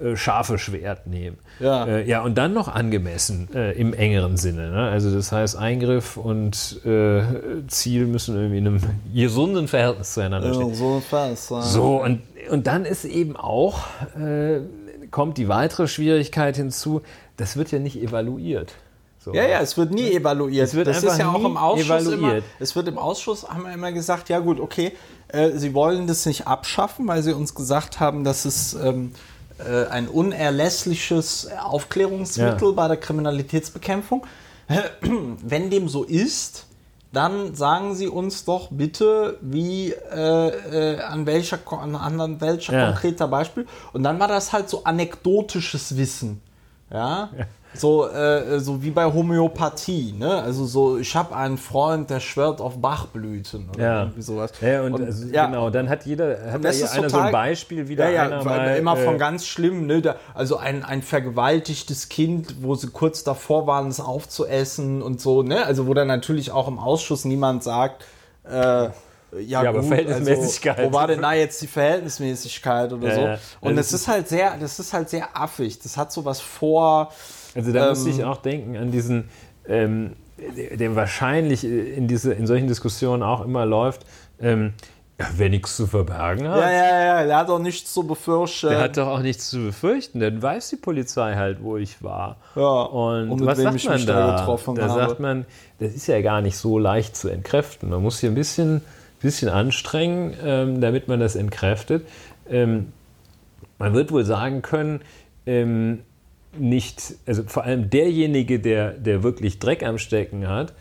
äh, scharfe Schwert nehmen. Ja. Äh, ja, und dann noch angemessen äh, im engeren Sinne. Ne? Also das heißt, Eingriff und äh, Ziel müssen irgendwie in einem gesunden Verhältnis zueinander stehen. So fast. ja. So, und, und dann ist eben auch, äh, kommt die weitere Schwierigkeit hinzu, das wird ja nicht evaluiert. So. Ja, ja, es wird nie evaluiert. Es wird das ist ja auch im Ausschuss immer. evaluiert. Es wird im Ausschuss, haben wir immer gesagt, ja gut, okay, äh, sie wollen das nicht abschaffen, weil sie uns gesagt haben, dass es ähm, äh, ein unerlässliches Aufklärungsmittel Ja. bei der Kriminalitätsbekämpfung. Wenn dem so ist, dann sagen Sie uns doch bitte, wie äh, äh, an welcher an, an welcher Ja. konkreter Beispiel. Und dann war das halt so anekdotisches Wissen. Ja. So, äh, so wie bei Homöopathie, ne? Also so, ich habe einen Freund, der schwört auf Bachblüten oder Ja. irgendwie sowas. Ja, und, Und, also, ja. genau, dann hat jeder, hat da das ist einer so total- ein Beispiel, wie da Ja, ja, mal, immer von äh, ganz schlimm, ne? Da, also ein, ein vergewaltigtes Kind, wo sie kurz davor waren, es aufzuessen und so, ne? Also wo dann natürlich auch im Ausschuss niemand sagt, äh, ja, Ja, aber gut, Verhältnismäßigkeit. Also, wo war denn da jetzt die Verhältnismäßigkeit oder Ja, so? ja. Und Also es ist halt sehr, das ist halt sehr affig. Das hat so was vor. Also da muss Ähm, ich auch denken an diesen, ähm, der, wahrscheinlich in, diese, in solchen Diskussionen auch immer läuft, ähm, wer nichts zu verbergen hat, Ja, ja, ja, der hat doch nichts zu befürchten. der hat doch auch nichts zu befürchten, dann weiß die Polizei halt, wo ich war. Ja, Und, und mit was wem sagt ich man da da? getroffen da habe. sagt man, das ist ja gar nicht so leicht zu entkräften. Man muss hier ein bisschen, bisschen anstrengen, ähm, damit man das entkräftet. Ähm, man wird wohl sagen können, ähm, nicht, also vor allem derjenige, der, der wirklich Dreck am Stecken hat,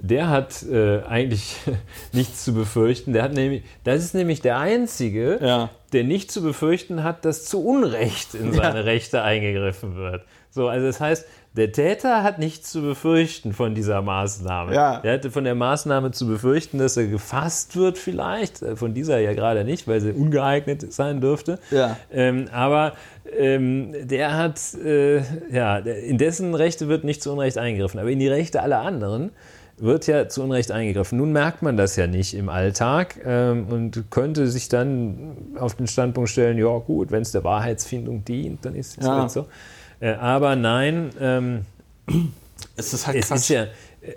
der hat äh, eigentlich nichts zu befürchten. Der hat nämlich, das ist nämlich der Einzige, Ja. der nicht zu befürchten hat, dass zu Unrecht in seine Rechte eingegriffen wird. So, also das heißt, der Täter hat nichts zu befürchten von dieser Maßnahme. Ja. Er hatte von der Maßnahme zu befürchten, dass er gefasst wird vielleicht, äh, von dieser ja gerade nicht, weil sie ungeeignet sein dürfte. Ja. Ähm, aber ähm, der hat, äh, ja, in dessen Rechte wird nicht zu Unrecht eingegriffen, aber in die Rechte aller anderen wird ja zu Unrecht eingegriffen. Nun merkt man das ja nicht im Alltag ähm, und könnte sich dann auf den Standpunkt stellen, ja gut, wenn es der Wahrheitsfindung dient, dann ist es Ja. halt so. Äh, aber nein, ähm, Es ist halt es Quatsch. ist ja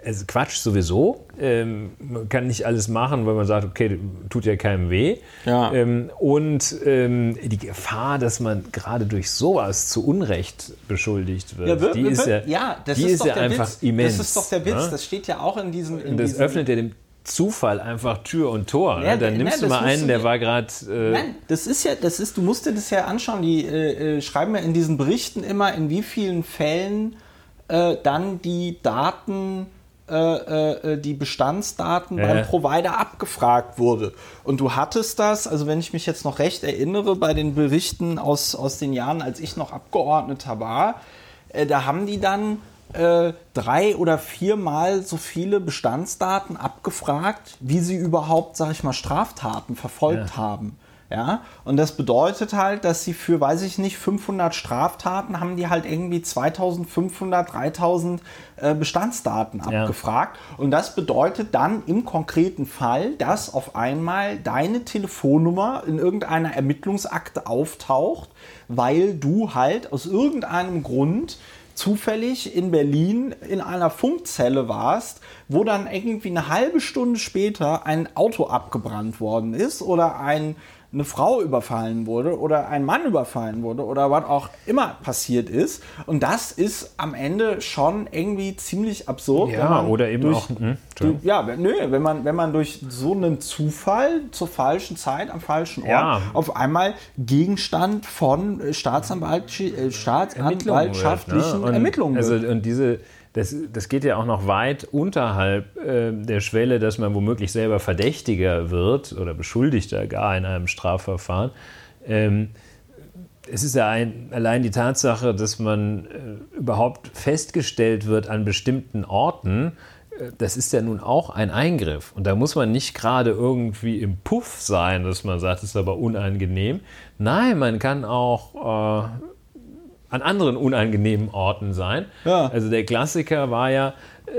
also Quatsch sowieso. Ähm, man kann nicht alles machen, weil man sagt, okay, tut ja keinem weh. Ja. Ähm, und ähm, die Gefahr, dass man gerade durch sowas zu Unrecht beschuldigt wird, Ja, die ist ja, ja, das die ist, ist doch ja der einfach Witz. immens. Das ist doch der Witz. ne? Das steht ja auch in diesen. In das diesen öffnet ja dem Zufall einfach Tür und Tor. Ja, ne? Dann ne, nimmst du das mal einen, du der war gerade. Äh, Nein, das ist ja, das ist, du musst dir das ja anschauen. Die äh, äh, schreiben ja in diesen Berichten immer, in wie vielen Fällen äh, dann die Daten, äh, äh, die Bestandsdaten Ja. beim Provider abgefragt wurde. Und du hattest das, also wenn ich mich jetzt noch recht erinnere, bei den Berichten aus, aus den Jahren, als ich noch Abgeordneter war, da haben die dann äh, drei oder viermal so viele Bestandsdaten abgefragt, wie sie überhaupt, sag ich mal, Straftaten verfolgt Ja. haben. Ja, und das bedeutet halt, dass sie für, weiß ich nicht, 500 Straftaten haben die halt irgendwie 2500, 3000 äh, Bestandsdaten Ja. abgefragt. Und das bedeutet dann im konkreten Fall, dass auf einmal deine Telefonnummer in irgendeiner Ermittlungsakte auftaucht, weil du halt aus irgendeinem Grund zufällig in Berlin in einer Funkzelle warst, wo dann irgendwie eine halbe Stunde später ein Auto abgebrannt worden ist oder ein, eine Frau überfallen wurde oder ein Mann überfallen wurde oder was auch immer passiert ist. Und das ist am Ende schon irgendwie ziemlich absurd. Ja, oder eben durch, auch. Hm, durch, ja, nö, wenn man, wenn man durch so einen Zufall zur falschen Zeit am falschen Ort Ja. auf einmal Gegenstand von äh, Staatsanwalt, äh, staatsanwaltschaftlichen wird, ne? Ermittlungen Also, und diese, das, das geht ja auch noch weit unterhalb äh, der Schwelle, dass man womöglich selber Verdächtiger wird oder Beschuldigter gar in einem Strafverfahren. Ähm, es ist ja ein, allein die Tatsache, dass man äh, überhaupt festgestellt wird an bestimmten Orten, äh, das ist ja nun auch ein Eingriff. Und da muss man nicht gerade irgendwie im Puff sein, dass man sagt, das ist aber unangenehm. Nein, man kann auch äh, an anderen unangenehmen Orten sein. Ja. Also der Klassiker war ja,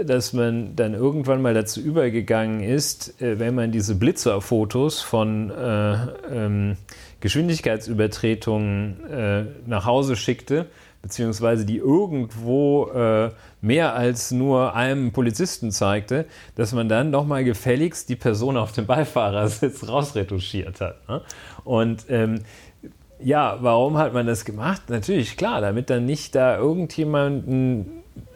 dass man dann irgendwann mal dazu übergegangen ist, äh, wenn man diese Blitzerfotos von äh, ähm, Geschwindigkeitsübertretungen äh, nach Hause schickte, beziehungsweise die irgendwo äh, mehr als nur einem Polizisten zeigte, dass man dann nochmal gefälligst die Person auf dem Beifahrersitz rausretuschiert hat. Ne? Und ähm, ja, warum hat man das gemacht? Natürlich, klar, damit dann nicht da irgendjemanden,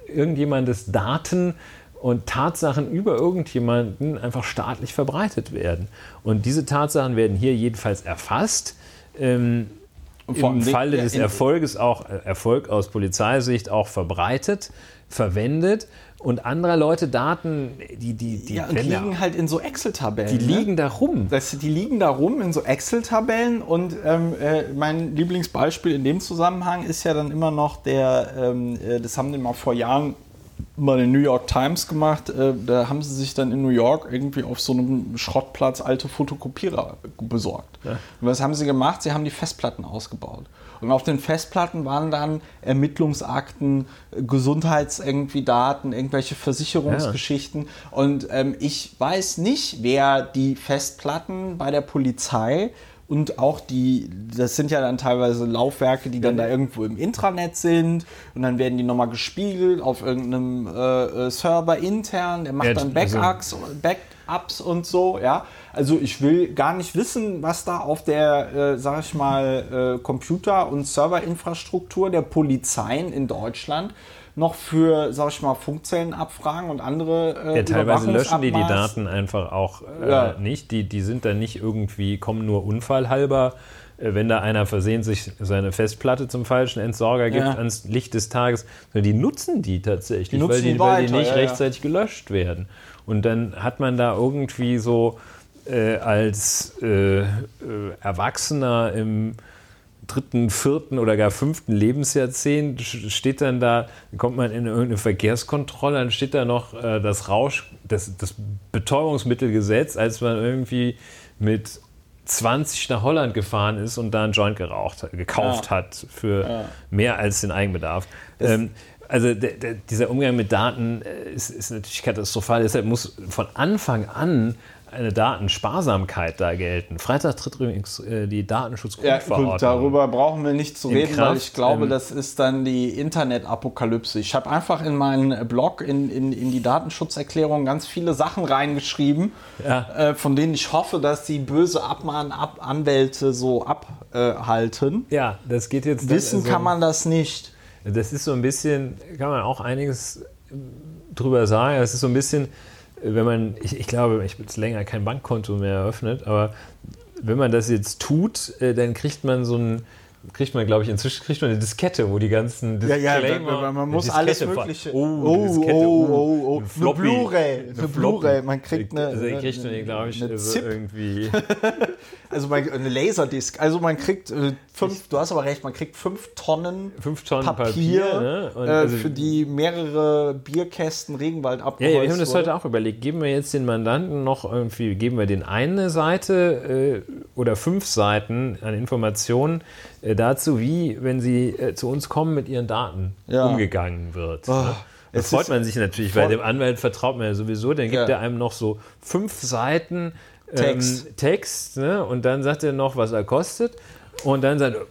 irgendjemandes Daten und Tatsachen über irgendjemanden einfach staatlich verbreitet werden. Und diese Tatsachen werden hier jedenfalls erfasst. Ähm, Im Falle des Erfolges auch äh, Erfolg aus Polizeisicht auch verbreitet, verwendet und anderer Leute Daten, die, die, die, ja, und ja- liegen halt in so Excel-Tabellen. die ne? liegen da rum. Das, die liegen da rum in so Excel-Tabellen und ähm, äh, mein Lieblingsbeispiel in dem Zusammenhang ist ja dann immer noch der, ähm, äh, das haben die mal vor Jahren mal in New York Times gemacht, äh, da haben sie sich dann in New York irgendwie auf so einem Schrottplatz alte Fotokopierer besorgt. Und was haben sie gemacht? Sie haben die Festplatten ausgebaut. Und auf den Festplatten waren dann Ermittlungsakten, Gesundheits irgendwie Daten, irgendwelche Versicherungsgeschichten. Und ähm, ich weiß nicht, wer die Festplatten bei der Polizei und auch die, das sind ja dann teilweise Laufwerke, die dann da irgendwo im Intranet sind. Und dann werden die nochmal gespiegelt auf irgendeinem äh, äh, Server intern, der macht Ja, dann also- Backups, Backups und so, ja. Also ich will gar nicht wissen, was da auf der, äh, sag ich mal, äh, Computer- und Serverinfrastruktur der Polizeien in Deutschland noch für, sag ich mal, Funkzellenabfragen und andere äh, Ja, teilweise löschen die die Daten einfach auch äh, Ja. nicht. Die, die sind dann nicht irgendwie, kommen nur unfallhalber. Äh, Wenn da einer versehentlich seine Festplatte zum falschen Entsorger gibt Ja. ans Licht des Tages, sondern die nutzen die tatsächlich, Die nutzen weil, die, weil die nicht ja. rechtzeitig gelöscht werden. Und dann hat man da irgendwie so äh, als äh, äh, Erwachsener im dritten, vierten oder gar fünften Lebensjahrzehnt steht dann da, kommt man in irgendeine Verkehrskontrolle, dann steht da noch äh, das Rausch, das, das Betäubungsmittelgesetz, als man irgendwie mit 20 nach Holland gefahren ist und da einen Joint geraucht, gekauft Ja. hat für mehr als den Eigenbedarf. Ähm, also der, der, dieser Umgang mit Daten äh, ist, ist natürlich katastrophal. Deshalb muss von Anfang an eine Datensparsamkeit da gelten. Freitag tritt übrigens äh, die Ja, Datenschutzgrundverordnung. gut, darüber brauchen wir nicht zu reden, weil Kraft, ich glaube, ähm, das ist dann die Internetapokalypse. Ich habe einfach in meinen Blog, in, in, in die Datenschutzerklärung ganz viele Sachen reingeschrieben, Ja. äh, von denen ich hoffe, dass die böse Abmahn Ab Anwälte so abhalten. Ja, das geht jetzt. Wissen also- kann man das nicht. Das ist so ein bisschen, kann man auch einiges drüber sagen. Es ist so ein bisschen, wenn man, ich, ich glaube, ich habe jetzt länger kein Bankkonto mehr eröffnet, aber wenn man das jetzt tut, äh, dann kriegt man so ein, kriegt man, glaube ich, inzwischen kriegt man eine Diskette, wo die ganzen Disclaimer, man muss alles Mögliche. Oh, oh, eine Diskette, oh, oh, oh. ein Eine Floppy, Blu-ray, eine. Blu-ray. Man kriegt eine- Also, kriegt eine, glaube ich, eine so ZIP. irgendwie. Also man, eine Laserdisc. Also man kriegt äh, fünf, du hast aber recht, man kriegt fünf Tonnen Fünf Tonnen Papier, Papier, ne? Äh, also- für die mehrere Bierkästen Regenwald Ja, abgeholzt ja, wir haben das heute auch überlegt. Geben wir jetzt den Mandanten noch irgendwie, geben wir den eine Seite äh, oder fünf Seiten an Informationen äh, dazu, wie, wenn sie äh, zu uns kommen, mit ihren Daten Ja. umgegangen wird. ne? Da freut man sich natürlich, weil dem Anwalt vertraut man ja sowieso. Dann gibt Ja. er einem noch so fünf Seiten ähm, Text. Text ne? und dann sagt er noch, was er kostet. Und dann sagt er,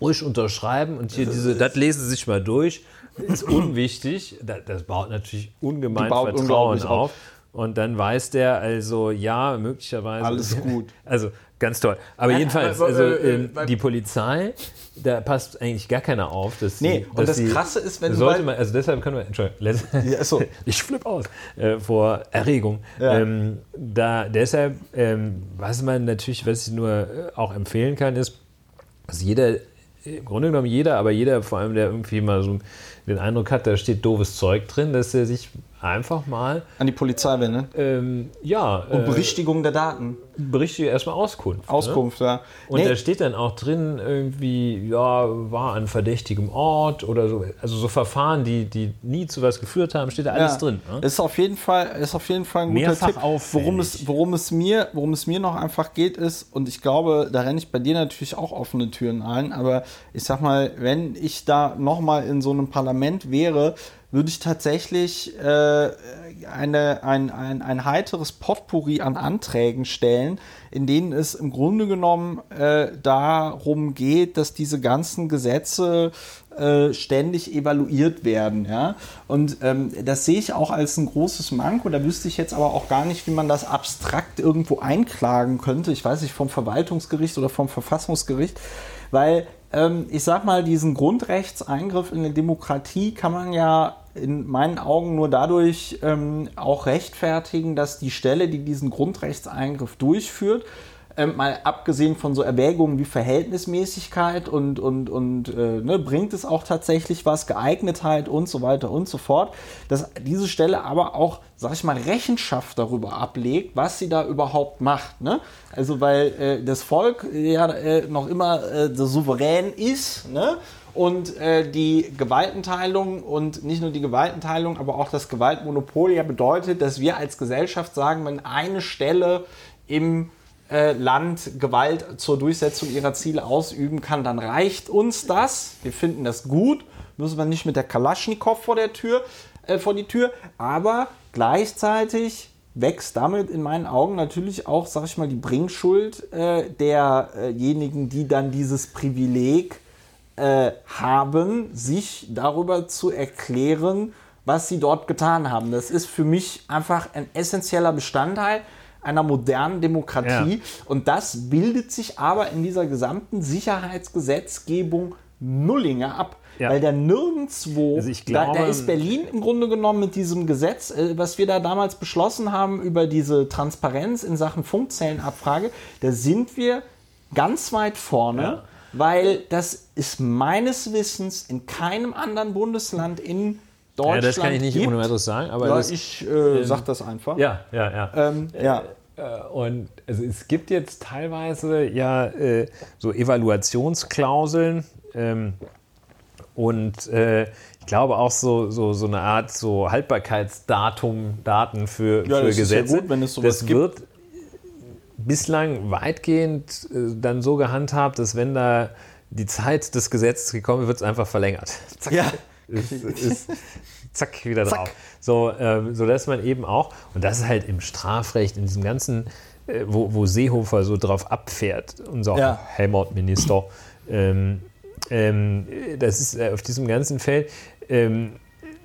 ruhig unterschreiben und hier diese, das lesen Sie sich mal durch. Ist unwichtig. Das, das baut natürlich ungemein baut Vertrauen unglaublich auf. Und dann weiß der also, ja, möglicherweise. Alles gut. Also ganz toll. Aber jedenfalls, also äh, ähm, äh, die Polizei, da passt eigentlich gar keiner auf. Dass Nee, sie, und dass das sie- Krasse ist, wenn du sollte man, also deshalb können wir, Entschuldigung, Ja, so. ich flippe aus äh, vor Erregung. Ja. Ähm, da deshalb, ähm, was man natürlich, was ich nur äh, auch empfehlen kann, ist, dass jeder, im Grunde genommen jeder, aber jeder vor allem, der irgendwie mal so den Eindruck hat, da steht doofes Zeug drin, dass er sich einfach mal, An die Polizei wendet. ähm, ja, Und äh, Berichtigung der Daten. berichtige erstmal Auskunft. Ne? Auskunft, ja. Und Nee, da steht dann auch drin, irgendwie, ja, war an verdächtigem Ort oder so. Also so Verfahren, die, die nie zu was geführt haben, steht da alles ja, drin. Ne? Ist auf jeden Fall, ist auf jeden Fall ein guter Mehrfach Tipp. auffällig. Worum es, worum es mir, worum es mir noch einfach geht, ist, und ich glaube, da renne ich bei dir natürlich auch offene Türen ein, aber ich sag mal, wenn ich da nochmal in so einem Parlament wäre, würde ich tatsächlich äh, eine, ein, ein, ein heiteres Potpourri an Anträgen stellen, in denen es im Grunde genommen äh, darum geht, dass diese ganzen Gesetze äh, ständig evaluiert werden. Ja? Und ähm, das sehe ich auch als ein großes Manko. Da wüsste ich jetzt aber auch gar nicht, wie man das abstrakt irgendwo einklagen könnte. Ich weiß nicht, vom Verwaltungsgericht oder vom Verfassungsgericht. Weil ähm, ich sag mal, diesen Grundrechtseingriff in die Demokratie kann man ja in meinen Augen nur dadurch ähm, auch rechtfertigen, dass die Stelle, die diesen Grundrechtseingriff durchführt, ähm, mal abgesehen von so Erwägungen wie Verhältnismäßigkeit und, und, und äh, ne, bringt es auch tatsächlich was, Geeignetheit und so weiter und so fort, dass diese Stelle aber auch, sag ich mal, Rechenschaft darüber ablegt, was sie da überhaupt macht. Ne? Also weil äh, das Volk ja äh, noch immer äh, Souverän ist, ne? und äh, die Gewaltenteilung und nicht nur die Gewaltenteilung, aber auch das Gewaltmonopol ja bedeutet, dass wir als Gesellschaft sagen, wenn eine Stelle im äh, Land Gewalt zur Durchsetzung ihrer Ziele ausüben kann, dann reicht uns das. Wir finden das gut. Müssen wir nicht mit der Kalaschnikow vor der Tür, äh, vor die Tür. Aber gleichzeitig wächst damit in meinen Augen natürlich auch, sag ich mal, die Bringschuld äh, derjenigen, die dann dieses Privileg äh, haben, sich darüber zu erklären, was sie dort getan haben. Das ist für mich einfach ein essentieller Bestandteil einer modernen Demokratie. Ja. Und das bildet sich aber in dieser gesamten Sicherheitsgesetzgebung Nullinger ab. Ja. Weil da nirgendwo, Also ich da, da glaube- ist Berlin im Grunde genommen mit diesem Gesetz, äh, was wir da damals beschlossen haben über diese Transparenz in Sachen Funkzellenabfrage, da sind wir ganz weit vorne. Ja. Weil das ist meines Wissens in keinem anderen Bundesland in Deutschland Ja, das kann ich nicht gibt. ohne weiteres sagen, aber ja, das, ich äh, sag das einfach. ja, ja, ja. Ähm, ja. Äh, Und also es gibt jetzt teilweise ja äh, so Evaluationsklauseln ähm, und äh, ich glaube auch so, so, so eine Art so Haltbarkeitsdatum, Daten für, Ja, für das ist ja Gesetze. gut, wenn es sowas das gibt. wird bislang weitgehend äh, dann so gehandhabt, dass wenn da die Zeit des Gesetzes gekommen ist, wird es einfach verlängert. Zack. Ja. Ist, ist, zack, wieder Zack. drauf. So, ähm, so dass man eben auch, und das ist halt im Strafrecht, in diesem ganzen, äh, wo, wo Seehofer so drauf abfährt, unser Ja. Heimatminister, ähm, ähm, das ist äh, auf diesem ganzen Feld, ähm,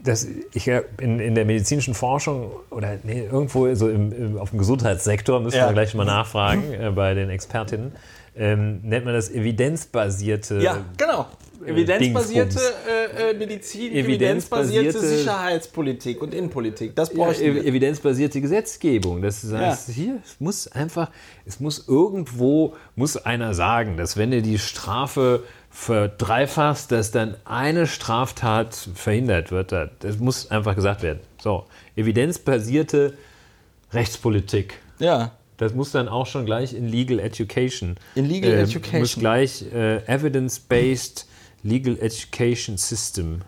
das, ich, in, in der medizinischen Forschung oder nee, irgendwo so im, im, auf dem Gesundheitssektor, müssen Ja. wir gleich mal nachfragen äh, bei den Expertinnen, ähm, nennt man das evidenzbasierte Ja, genau. Evidenzbasierte Dingsbums. äh, äh, Medizin, evidenzbasierte Evidenzbasierte- Sicherheitspolitik und Innenpolitik. Das Ja, bräuchten ev- wir. evidenzbasierte Gesetzgebung. Das heißt, hier es muss einfach, es muss irgendwo, muss einer sagen, dass wenn er die Strafe verdreifachst, dass dann eine Straftat verhindert wird. Das- Das muss einfach gesagt werden. So, evidenzbasierte Rechtspolitik. Ja. Das muss dann auch schon gleich in Legal Education. In Legal äh, Education. Muss gleich äh, Evidence-Based Legal Education System.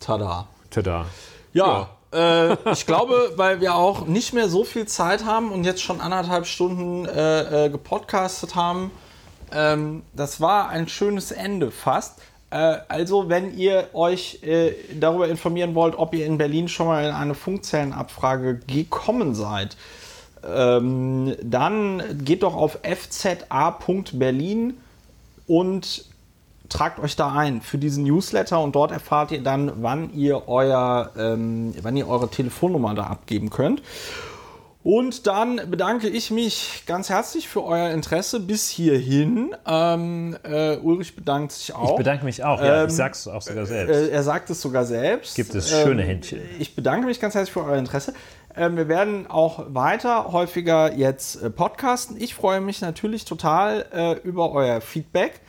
Tada. Tada. Ja, Äh, ich glaube, weil wir auch nicht mehr so viel Zeit haben und jetzt schon anderthalb Stunden äh, äh, gepodcastet haben, ähm, das war ein schönes Ende fast. Äh, also, wenn ihr euch äh, darüber informieren wollt, ob ihr in Berlin schon mal in eine Funkzellenabfrage gekommen seid, ähm, dann geht doch auf fza.berlin und tragt euch da ein für diesen Newsletter und dort erfahrt ihr dann, wann ihr euer, ähm, wann ihr eure Telefonnummer da abgeben könnt. Und dann bedanke ich mich ganz herzlich für euer Interesse bis hierhin. Ähm, äh, Ulrich bedankt sich auch. Ich bedanke mich auch, ja. Ähm, ich sag's auch sogar selbst. Äh, er sagt es sogar selbst. Gibt es schöne ähm, Händchen. Ich bedanke mich ganz herzlich für euer Interesse. Ähm, wir werden auch weiter häufiger jetzt äh, podcasten. Ich freue mich natürlich total äh, über euer Feedback.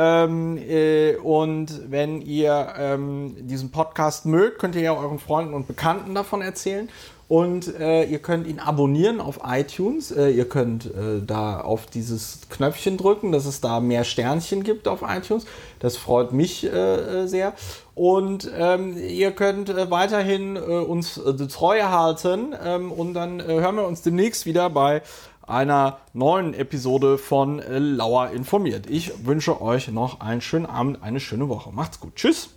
Ähm, äh, und wenn ihr ähm, diesen Podcast mögt, könnt ihr ja euren Freunden und Bekannten davon erzählen. Und äh, ihr könnt ihn abonnieren auf iTunes. Äh, ihr könnt äh, da auf dieses Knöpfchen drücken, dass es da mehr Sternchen gibt auf iTunes. Das freut mich äh, äh, sehr. Und ähm, ihr könnt weiterhin uns die Treue halten. Ähm, und dann hören wir uns demnächst wieder bei einer neuen Episode von Lauer informiert. Ich wünsche euch noch einen schönen Abend, eine schöne Woche. Macht's gut. Tschüss.